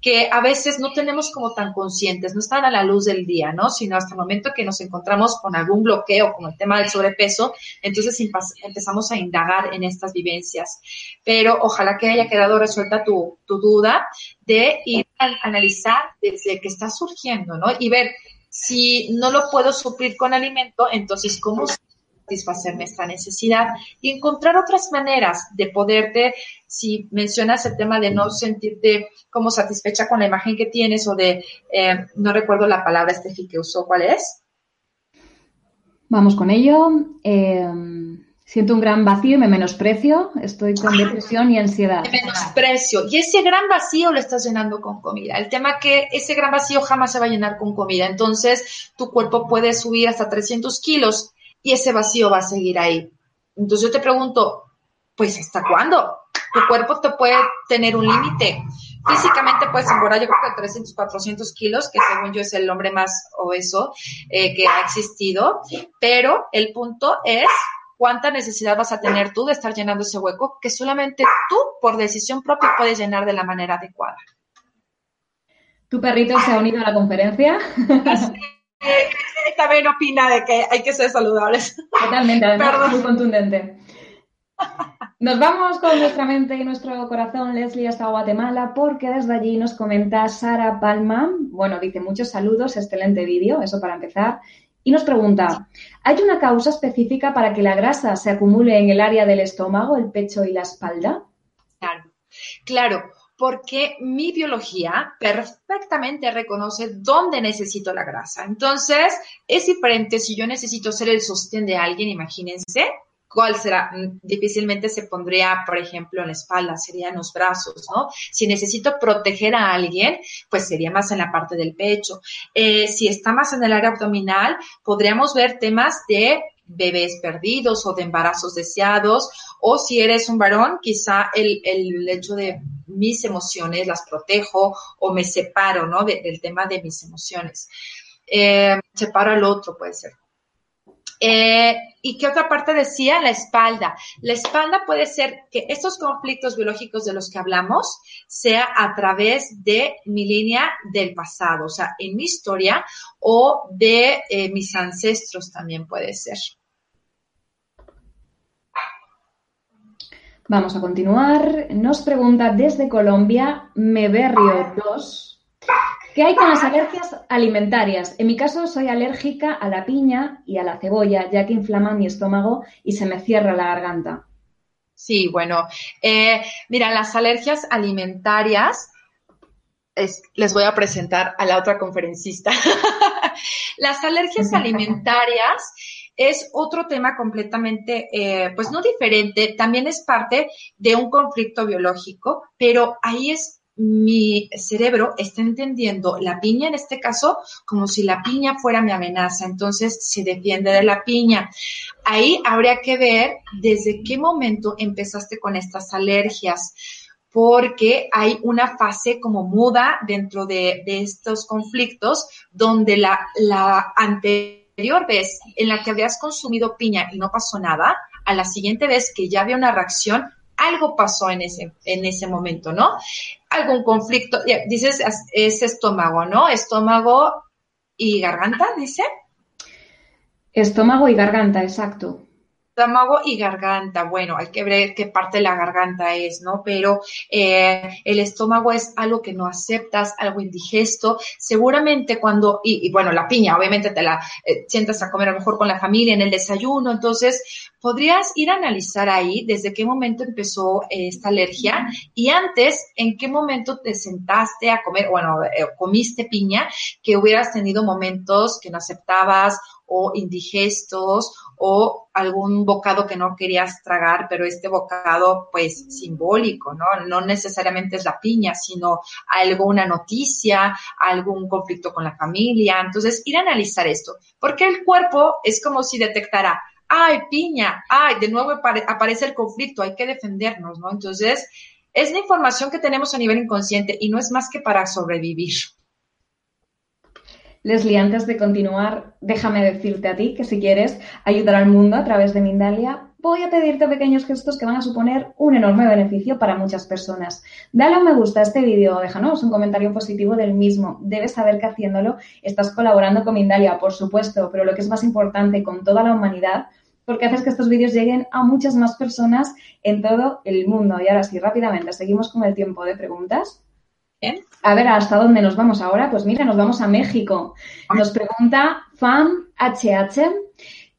que a veces no tenemos como tan conscientes, no están a la luz del día, ¿no? Sino hasta el momento que nos encontramos con algún bloqueo, como el tema del sobrepeso, entonces empezamos a indagar en estas vivencias. Pero ojalá que haya quedado resuelta tu, tu duda de ir analizar desde que está surgiendo, ¿no? Y ver si no lo puedo suplir con alimento, entonces cómo satisfacerme esta necesidad y encontrar otras maneras de poderte, si mencionas el tema de no sentirte como satisfecha con la imagen que tienes o de, eh, no recuerdo la palabra Estefi que usó, ¿cuál es? Vamos con ello. Eh, Siento un gran vacío y me menosprecio, estoy con depresión y ansiedad. Menosprecio. Y ese gran vacío lo estás llenando con comida. El tema que ese gran vacío jamás se va a llenar con comida. Entonces, tu cuerpo puede subir hasta 300 kilos y ese vacío va a seguir ahí. Entonces, yo te pregunto, pues, ¿hasta cuándo? Tu cuerpo te puede tener un límite. Físicamente puedes engordar, yo creo que 300, 400 kilos, que según yo es el hombre más obeso eh, que ha existido. Pero el punto es cuánta necesidad vas a tener tú de estar llenando ese hueco que solamente tú, por decisión propia, puedes llenar de la manera adecuada. ¿Tu perrito se ha unido a la conferencia? También opina de que hay que ser saludables. Totalmente, además muy contundente. Nos vamos con nuestra mente y nuestro corazón, Leslie, hasta Guatemala, porque desde allí nos comenta Sara Palma. Bueno, dice muchos saludos, excelente vídeo, eso para empezar. Y nos pregunta, ¿hay una causa específica para que la grasa se acumule en el área del estómago, el pecho y la espalda? Claro, claro, porque mi biología perfectamente reconoce dónde necesito la grasa. Entonces, es diferente si yo necesito ser el sostén de alguien, imagínense, ¿Cuál será? Mm, difícilmente se pondría, por ejemplo, en la espalda, sería en los brazos, ¿no? Si necesito proteger a alguien, pues sería más en la parte del pecho. Eh, si está más en el área abdominal, podríamos ver temas de bebés perdidos o de embarazos deseados, o si eres un varón, quizá el, el hecho de mis emociones las protejo o me separo, ¿no? del tema de mis emociones. Eh, separo al otro, puede ser. Eh, ¿Y qué otra parte decía? La espalda. La espalda puede ser que estos conflictos biológicos de los que hablamos sea a través de mi línea del pasado, o sea, en mi historia o de eh, mis ancestros también puede ser. Vamos a continuar. Nos pregunta desde Colombia, Meberrio 2. ¿Qué hay con las alergias alimentarias? En mi caso, soy alérgica a la piña y a la cebolla, ya que inflama mi estómago y se me cierra la garganta. Sí, bueno, eh, mira, las alergias alimentarias, les voy a presentar a la otra conferencista. [laughs] las alergias alimentarias es otro tema completamente, eh, pues no diferente, también es parte de un conflicto biológico, pero ahí es mi cerebro está entendiendo la piña en este caso como si la piña fuera mi amenaza, entonces se defiende de la piña. Ahí habría que ver desde qué momento empezaste con estas alergias, porque hay una fase como muda dentro de, estos conflictos donde la, la anterior vez en la que habías consumido piña y no pasó nada, a la siguiente vez que ya había una reacción, algo pasó en ese, en ese momento, ¿no? Algún conflicto, dices, es estómago, ¿no? Estómago y garganta, dice. Estómago y garganta, exacto estómago y garganta. Bueno, hay que ver qué parte de la garganta es, ¿no? Pero eh, el estómago es algo que no aceptas, algo indigesto. Seguramente cuando, y, bueno, la piña, obviamente te la eh, sientas a comer a lo mejor con la familia en el desayuno, entonces podrías ir a analizar ahí desde qué momento empezó esta alergia y antes, en qué momento te sentaste a comer, bueno, eh, comiste piña, que hubieras tenido momentos que no aceptabas o indigestos o algún bocado que no querías tragar, pero este bocado pues simbólico, ¿no? No necesariamente es la piña, sino alguna noticia, algún conflicto con la familia. Entonces, ir a analizar esto, porque el cuerpo es como si detectara, ay, piña, ay, de nuevo aparece el conflicto, hay que defendernos, ¿no? Entonces, es la información que tenemos a nivel inconsciente y no es más que para sobrevivir. Leslie, antes de continuar, déjame decirte a ti que si quieres ayudar al mundo a través de Mindalia, voy a pedirte pequeños gestos que van a suponer un enorme beneficio para muchas personas. Dale un me gusta a este vídeo, déjanos un comentario positivo del mismo. Debes saber que haciéndolo estás colaborando con Mindalia, por supuesto, pero lo que es más importante, con toda la humanidad, porque haces que estos vídeos lleguen a muchas más personas en todo el mundo. Y ahora sí, rápidamente, seguimos con el tiempo de preguntas. A ver, ¿hasta dónde nos vamos ahora? Pues mira, nos vamos a México. Nos pregunta Fan HH,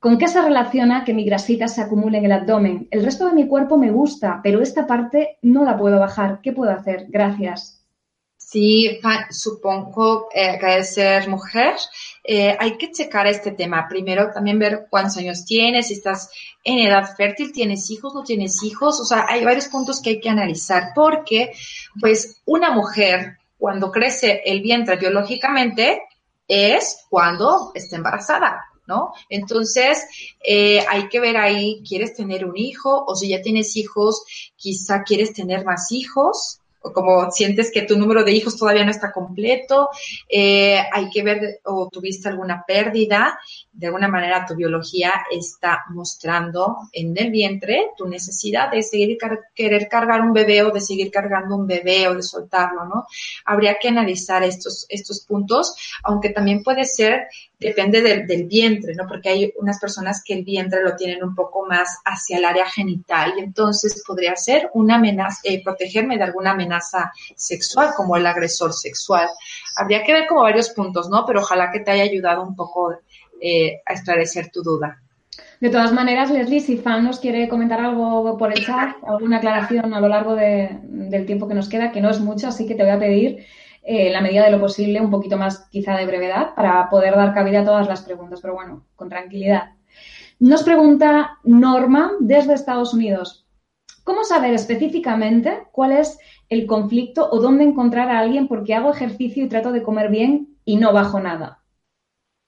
¿con qué se relaciona que mi grasita se acumule en el abdomen? El resto de mi cuerpo me gusta, pero esta parte no la puedo bajar. ¿Qué puedo hacer? Gracias. Sí, supongo eh, que ser mujer eh, hay que checar este tema. Primero también ver cuántos años tienes, si estás en edad fértil, tienes hijos, no tienes hijos. O sea, hay varios puntos que hay que analizar porque, pues, una mujer cuando crece el vientre biológicamente es cuando está embarazada. ¿No? Entonces, eh, hay que ver ahí, ¿quieres tener un hijo? O si ya tienes hijos, quizá quieres tener más hijos, como sientes que tu número de hijos todavía no está completo, eh, hay que ver o tuviste alguna pérdida, de alguna manera tu biología está mostrando en el vientre tu necesidad de seguir querer cargar un bebé o de seguir cargando un bebé o de soltarlo, ¿no? Habría que analizar estos, estos puntos, aunque también puede ser depende del, vientre, ¿no? Porque hay unas personas que el vientre lo tienen un poco más hacia el área genital y entonces podría ser una amenaza, eh, protegerme de alguna amenaza sexual como el agresor sexual. Habría que ver como varios puntos, ¿no? Pero ojalá que te haya ayudado un poco eh, a esclarecer tu duda. De todas maneras, Leslie, si Fan nos quiere comentar algo por el chat, alguna aclaración a lo largo del tiempo que nos queda, que no es mucho, así que te voy a pedir eh, en la medida de lo posible, un poquito más quizá de brevedad para poder dar cabida a todas las preguntas, pero bueno, con tranquilidad. Nos pregunta Norma desde Estados Unidos. ¿Cómo saber específicamente cuál es el conflicto o dónde encontrar a alguien porque hago ejercicio y trato de comer bien y no bajo nada?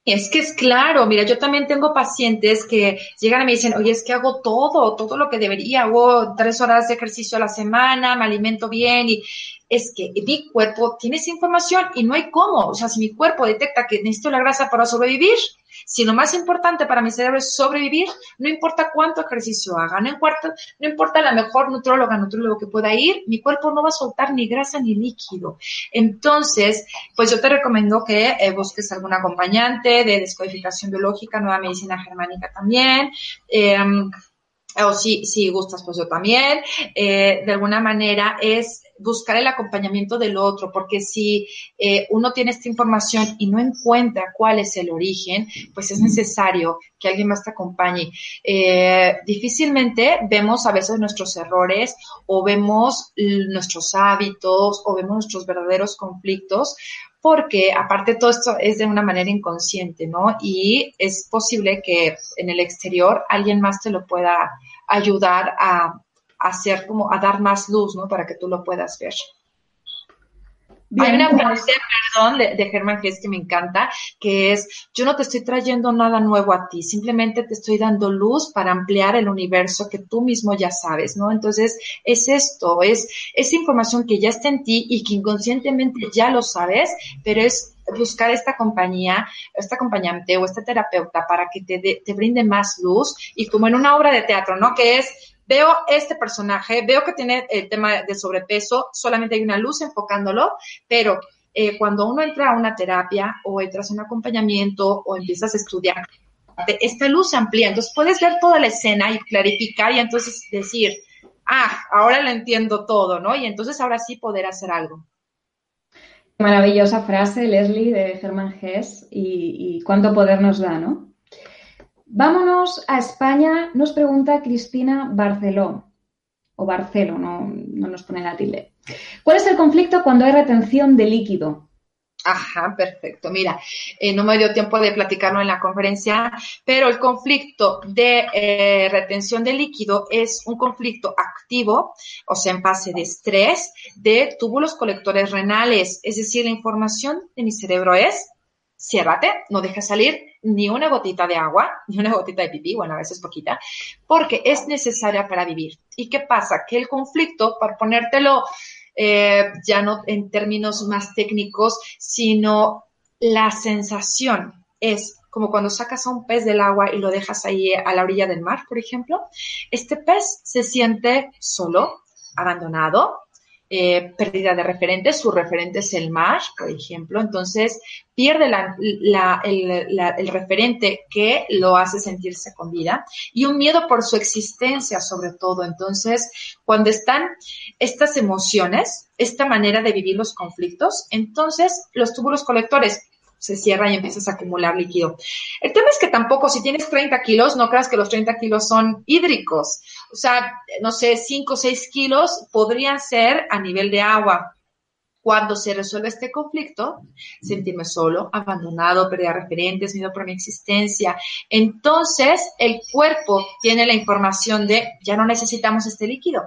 Es que es claro, mira, yo también tengo pacientes que llegan y me dicen, oye, es que hago todo, todo lo que debería, hago tres horas de ejercicio a la semana, me alimento bien y es que mi cuerpo tiene esa información y no hay cómo. O sea, si mi cuerpo detecta que necesito la grasa para sobrevivir, si lo más importante para mi cerebro es sobrevivir, no importa cuánto ejercicio haga, no importa, no importa la mejor nutróloga, nutrólogo que pueda ir, mi cuerpo no va a soltar ni grasa ni líquido. Entonces, pues yo te recomiendo que eh, busques algún acompañante de descodificación biológica, nueva medicina germánica también. Em, o si, si gustas, pues yo también. Eh, de alguna manera es buscar el acompañamiento del otro, porque si eh, uno tiene esta información y no encuentra cuál es el origen, pues es necesario que alguien más te acompañe. Eh, difícilmente vemos a veces nuestros errores o vemos nuestros hábitos o vemos nuestros verdaderos conflictos porque aparte todo esto es de una manera inconsciente, ¿no? Y es posible que en el exterior alguien más te lo pueda ayudar a hacer como a dar más luz, ¿no? Para que tú lo puedas ver. Hay una frase, perdón, de, de Germán Hess que me encanta, que es, yo no te estoy trayendo nada nuevo a ti, simplemente te estoy dando luz para ampliar el universo que tú mismo ya sabes, ¿no? Entonces, es esto, es esa información que ya está en ti y que inconscientemente ya lo sabes, pero es buscar esta compañía, este acompañante o este terapeuta para que te, te brinde más luz y como en una obra de teatro, ¿no? Que es veo este personaje, veo que tiene el tema de sobrepeso, solamente hay una luz enfocándolo, pero eh, cuando uno entra a una terapia o entras a un acompañamiento o empiezas a estudiar, esta luz se amplía, entonces puedes ver toda la escena y clarificar y entonces decir, ah, ahora lo entiendo todo, ¿no? Y entonces ahora sí poder hacer algo. Maravillosa frase, Leslie, de Germán Hess, y, y cuánto poder nos da, ¿no? Vámonos a España, nos pregunta Cristina Barceló, o Barcelo, no, no nos pone la tilde. ¿Cuál es el conflicto cuando hay retención de líquido? Ajá, perfecto. Mira, eh, no me dio tiempo de platicarlo en la conferencia, pero el conflicto de eh, retención de líquido es un conflicto activo, o sea, en fase de estrés, de túbulos colectores renales. Es decir, la información de mi cerebro es, ciérrate, no dejes salir ni una gotita de agua, [laughs] ni una gotita de pipí, bueno, a veces poquita, porque es necesaria para vivir. ¿Y qué pasa? Que el conflicto, para ponértelo eh, ya no en términos más técnicos, sino la sensación es como cuando sacas a un pez del agua y lo dejas ahí a la orilla del mar, por ejemplo. Este pez se siente solo, abandonado, eh, pérdida de referentes, su referente es el mar, por ejemplo, entonces pierde el, referente que lo hace sentirse con vida y un miedo por su existencia sobre todo. Entonces, cuando están estas emociones, esta manera de vivir los conflictos, entonces los túbulos colectores se cierran y empiezas a acumular líquido. El tema es que tampoco, si tienes 30 kilos, no creas que los 30 kilos son hídricos. O sea, no sé, 5 o 6 kilos podrían ser a nivel de agua. Cuando se resuelve este conflicto, sentirme solo, abandonado, perder referentes, miedo por mi existencia. Entonces, el cuerpo tiene la información de ya no necesitamos este líquido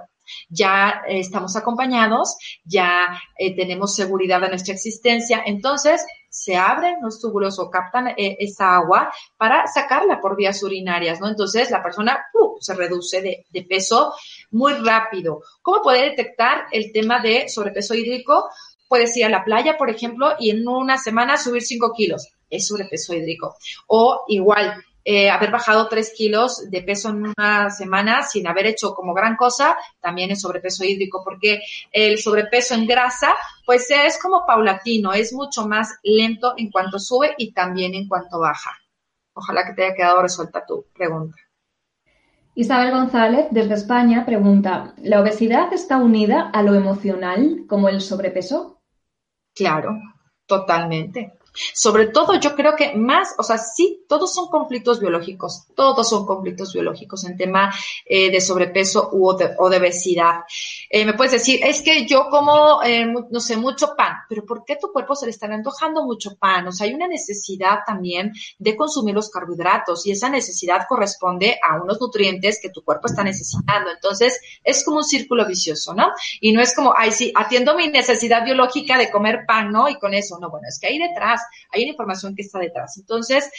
ya eh, estamos acompañados, ya eh, tenemos seguridad de nuestra existencia, entonces se abren los túbulos o captan eh, esa agua para sacarla por vías urinarias, ¿no? Entonces la persona se reduce de, de, peso muy rápido. ¿Cómo poder detectar el tema de sobrepeso hídrico? Puedes ir a la playa, por ejemplo, y en una semana subir 5 kilos. Es sobrepeso hídrico. O igual, eh, haber bajado tres kilos de peso en una semana sin haber hecho como gran cosa, también es sobrepeso hídrico, porque el sobrepeso en grasa, pues es como paulatino, es mucho más lento en cuanto sube y también en cuanto baja. Ojalá que te haya quedado resuelta tu pregunta. Isabel González, desde España, pregunta, ¿la obesidad está unida a lo emocional como el sobrepeso? Claro, totalmente. Sobre todo yo creo que más, o sea, sí, todos son conflictos biológicos, todos son conflictos biológicos en tema eh, de sobrepeso u, o de, obesidad. Eh, me puedes decir, es que yo como, eh, no sé, mucho pan, pero ¿por qué tu cuerpo se le está antojando mucho pan? O sea, hay una necesidad también de consumir los carbohidratos y esa necesidad corresponde a unos nutrientes que tu cuerpo está necesitando. Entonces, es como un círculo vicioso, ¿no? Y no es como, ay, sí, atiendo mi necesidad biológica de comer pan, ¿no? Y con eso, no, bueno, es que ahí detrás hay una información que está detrás. Entonces,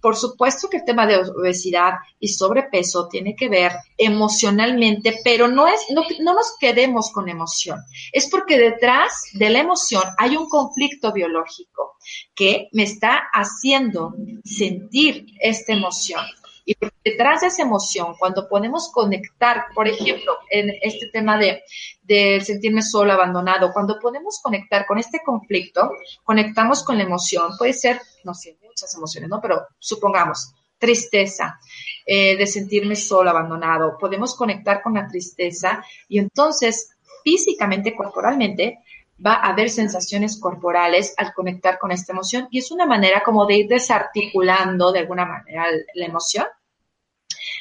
por supuesto que el tema de obesidad y sobrepeso tiene que ver emocionalmente, pero no es, no, no nos quedemos con emoción. Es porque detrás de la emoción hay un conflicto biológico que me está haciendo sentir esta emoción. Y detrás de esa emoción, cuando podemos conectar, por ejemplo, en este tema de, de sentirme solo, abandonado, cuando podemos conectar con este conflicto, conectamos con la emoción, puede ser, no sé, muchas emociones, ¿no? Pero supongamos, tristeza, eh, de sentirme solo, abandonado, podemos conectar con la tristeza y entonces físicamente, corporalmente, va a haber sensaciones corporales al conectar con esta emoción y es una manera como de ir desarticulando de alguna manera la emoción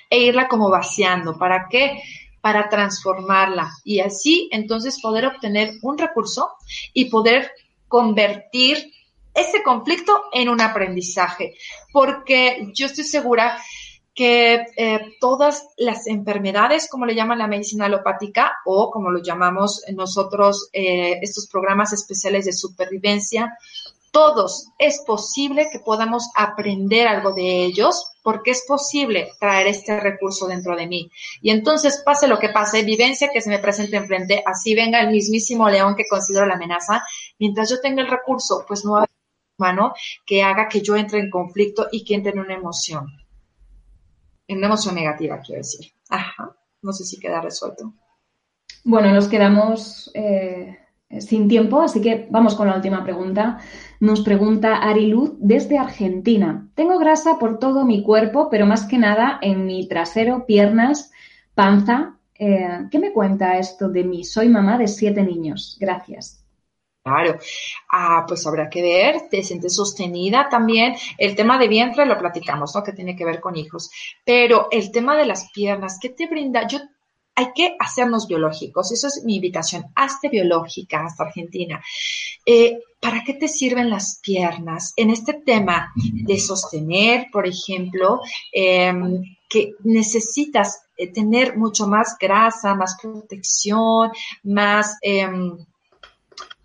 e irla como vaciando. ¿Para qué? Para transformarla y así entonces poder obtener un recurso y poder convertir ese conflicto en un aprendizaje. Porque yo estoy segura que eh, todas las enfermedades, como le llaman la medicina alopática o como lo llamamos nosotros, eh, estos programas especiales de supervivencia, todos es posible que podamos aprender algo de ellos porque es posible traer este recurso dentro de mí. Y entonces, pase lo que pase, vivencia que se me presente enfrente, así venga el mismísimo león que considero la amenaza, mientras yo tenga el recurso, pues no va a haber humano que haga que yo entre en conflicto y que entre en una emoción en una emoción negativa, quiero decir. Ajá, no sé si queda resuelto. Bueno, nos quedamos eh, sin tiempo, así que vamos con la última pregunta. Nos pregunta Ariluz desde Argentina. Tengo grasa por todo mi cuerpo, pero más que nada en mi trasero, piernas, panza. Eh, ¿Qué me cuenta esto de mí? Soy mamá de siete niños. Gracias. Claro, ah, pues habrá que ver, te sientes sostenida también. El tema de vientre lo platicamos, ¿no? Que tiene que ver con hijos. Pero el tema de las piernas, ¿qué te brinda? Yo hay que hacernos biológicos. Eso es mi invitación. Hazte biológica hasta Argentina. Eh, ¿Para qué te sirven las piernas? En este tema de sostener, por ejemplo, em, que necesitas eh, tener mucho más grasa, más protección, más... Em,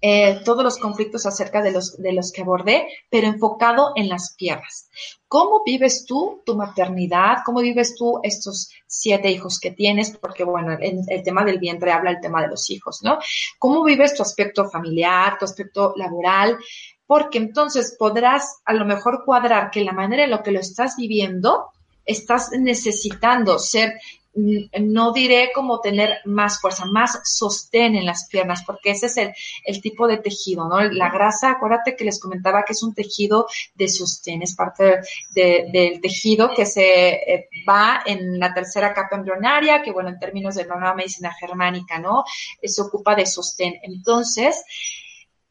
eh, todos los conflictos acerca de los, de los que abordé, pero enfocado en las piernas. ¿Cómo vives tú tu maternidad? ¿Cómo vives tú estos siete hijos que tienes? Porque, bueno, el, el tema del vientre habla el tema de los hijos, ¿no? ¿Cómo vives tu aspecto familiar, tu aspecto laboral? Porque entonces podrás a lo mejor cuadrar que la manera en la que lo estás viviendo, estás necesitando ser no diré como tener más fuerza, más sostén en las piernas, porque ese es el, tipo de tejido, ¿no? La grasa, acuérdate que les comentaba que es un tejido de sostén, es parte del tejido que se eh, va en la tercera capa embrionaria, que bueno, en términos de la nueva medicina germánica, ¿no? Se ocupa de sostén. Entonces,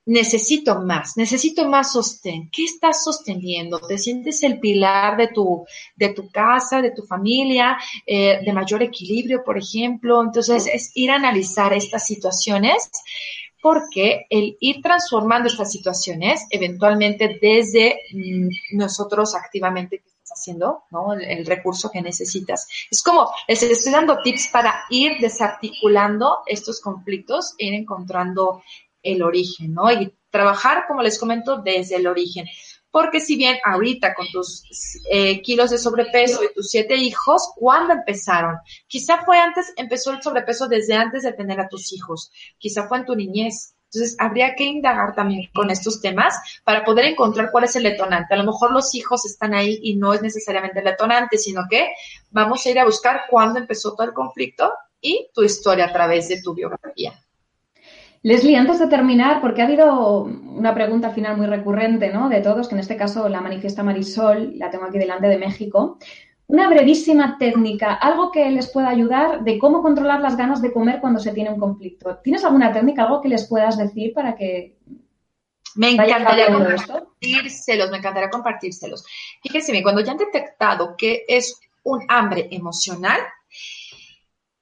necesito más, necesito más sostén. ¿Qué estás sosteniendo? ¿Te sientes el pilar de tu, de tu casa, de tu familia, eh, de mayor equilibrio, por ejemplo? Entonces, es ir a analizar estas situaciones porque el ir transformando estas situaciones, eventualmente desde mm, nosotros activamente que estás haciendo, ¿no? El, recurso que necesitas. Es como, les estoy dando tips para ir desarticulando estos conflictos, ir encontrando el origen, ¿no? Y trabajar, como les comento, desde el origen. Porque si bien ahorita con tus eh, kilos de sobrepeso y tus siete hijos, ¿cuándo empezaron? Quizá fue antes, empezó el sobrepeso desde antes de tener a tus hijos. Quizá fue en tu niñez. Entonces, habría que indagar también con estos temas para poder encontrar cuál es el detonante. A lo mejor los hijos están ahí y no es necesariamente el detonante, sino que vamos a ir a buscar cuándo empezó todo el conflicto y tu historia a través de tu biografía. Leslie, antes de terminar, porque ha habido una pregunta final muy recurrente, ¿no? De todos, que en este caso la manifiesta Marisol, la tengo aquí delante de México. Una brevísima técnica, algo que les pueda ayudar de cómo controlar las ganas de comer cuando se tiene un conflicto. ¿Tienes alguna técnica, algo que les puedas decir para que me encantaría compartírselos, me encantaría compartírselos. Fíjense bien, cuando ya han detectado que es un hambre emocional,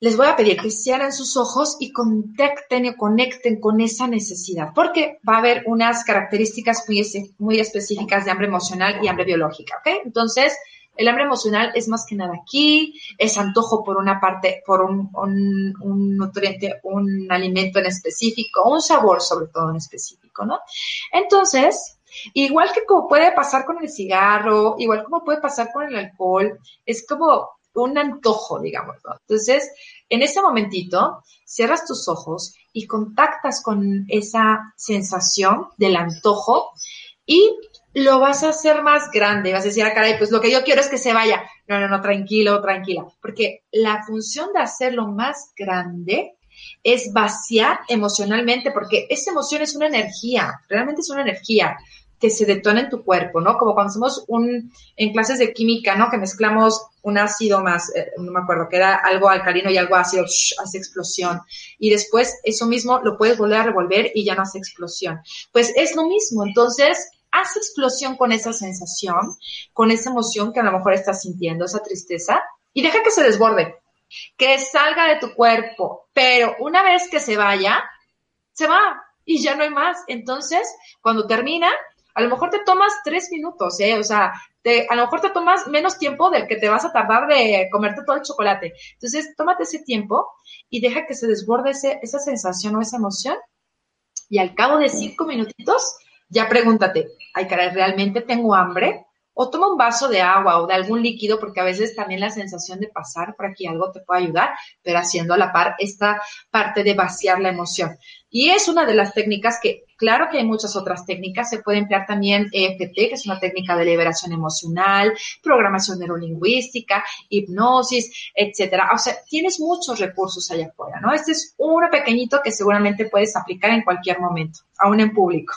les voy a pedir que cierren sus ojos y contacten o conecten con esa necesidad, porque va a haber unas características muy, muy específicas de hambre emocional y hambre biológica, ¿ok? Entonces, el hambre emocional es más que nada aquí, es antojo por una parte, por un, un, nutriente, un alimento en específico, un sabor sobre todo en específico, ¿no? Entonces, igual que como puede pasar con el cigarro, igual como puede pasar con el alcohol, es como un antojo, digamos. Entonces, en ese momentito, cierras tus ojos y contactas con esa sensación del antojo y lo vas a hacer más grande. Vas a decir, ah, caray, pues lo que yo quiero es que se vaya. No, no, no, tranquilo, tranquila. Porque la función de hacerlo más grande es vaciar emocionalmente, porque esa emoción es una energía, realmente es una energía que se detona en tu cuerpo, ¿no? Como cuando hacemos un, en clases de química, ¿no? Que mezclamos un ácido más, eh, no me acuerdo, que era algo alcalino y algo ácido, hace explosión. Y después eso mismo lo puedes volver a revolver y ya no hace explosión. Pues es lo mismo. Entonces, haz explosión con esa sensación, con esa emoción que a lo mejor estás sintiendo, esa tristeza, y deja que se desborde, que salga de tu cuerpo. Pero una vez que se vaya, se va y ya no hay más. Entonces, cuando termina, a lo mejor te tomas tres minutos, ¿eh? O sea, te, a lo mejor te tomas menos tiempo del que te vas a tardar de comerte todo el chocolate. Entonces, tómate ese tiempo y deja que se desborde esa sensación o esa emoción. Y al cabo de cinco minutitos, ya pregúntate, ay caray, ¿realmente tengo hambre? O toma un vaso de agua o de algún líquido, porque a veces también la sensación de pasar por aquí algo te puede ayudar, pero haciendo a la par esta parte de vaciar la emoción. Y es una de las técnicas que, claro que hay muchas otras técnicas, se puede emplear también EFT, que es una técnica de liberación emocional, programación neurolingüística, hipnosis, etcétera. O sea, tienes muchos recursos allá afuera, ¿no? Este es uno pequeñito que seguramente puedes aplicar en cualquier momento, aún en público.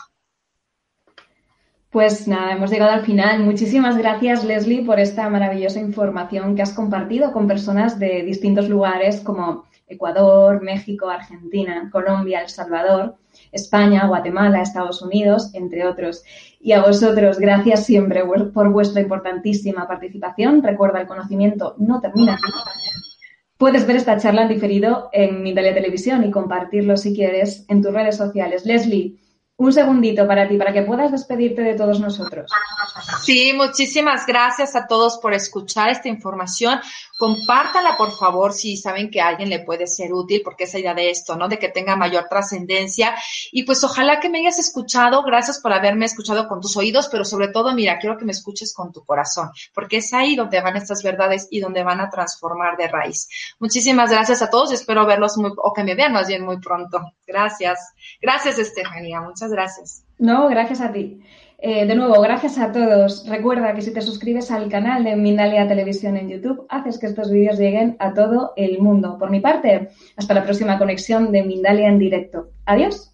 Pues nada, hemos llegado al final. Muchísimas gracias, Leslie, por esta maravillosa información que has compartido con personas de distintos lugares como Ecuador, México, Argentina, Colombia, El Salvador, España, Guatemala, Estados Unidos, entre otros. Y a vosotros, gracias siempre por vuestra importantísima participación. Recuerda, el conocimiento no termina. Puedes ver esta charla en diferido en Mindalia Televisión y compartirlo si quieres en tus redes sociales. Leslie, un segundito para ti, para que puedas despedirte de todos nosotros. Sí, muchísimas gracias a todos por escuchar esta información. Compártala, por favor, si saben que a alguien le puede ser útil, porque esa idea de esto, ¿no? De que tenga mayor trascendencia. Y pues ojalá que me hayas escuchado. Gracias por haberme escuchado con tus oídos, pero sobre todo, mira, quiero que me escuches con tu corazón, porque es ahí donde van estas verdades y donde van a transformar de raíz. Muchísimas gracias a todos. Espero verlos muy, o que me vean más bien muy pronto. Gracias. Gracias, Estefanía. Muchas gracias. No, gracias a ti. Eh, de nuevo, gracias a todos. Recuerda que si te suscribes al canal de Mindalia Televisión en YouTube, haces que estos vídeos lleguen a todo el mundo. Por mi parte, hasta la próxima conexión de Mindalia en directo. Adiós.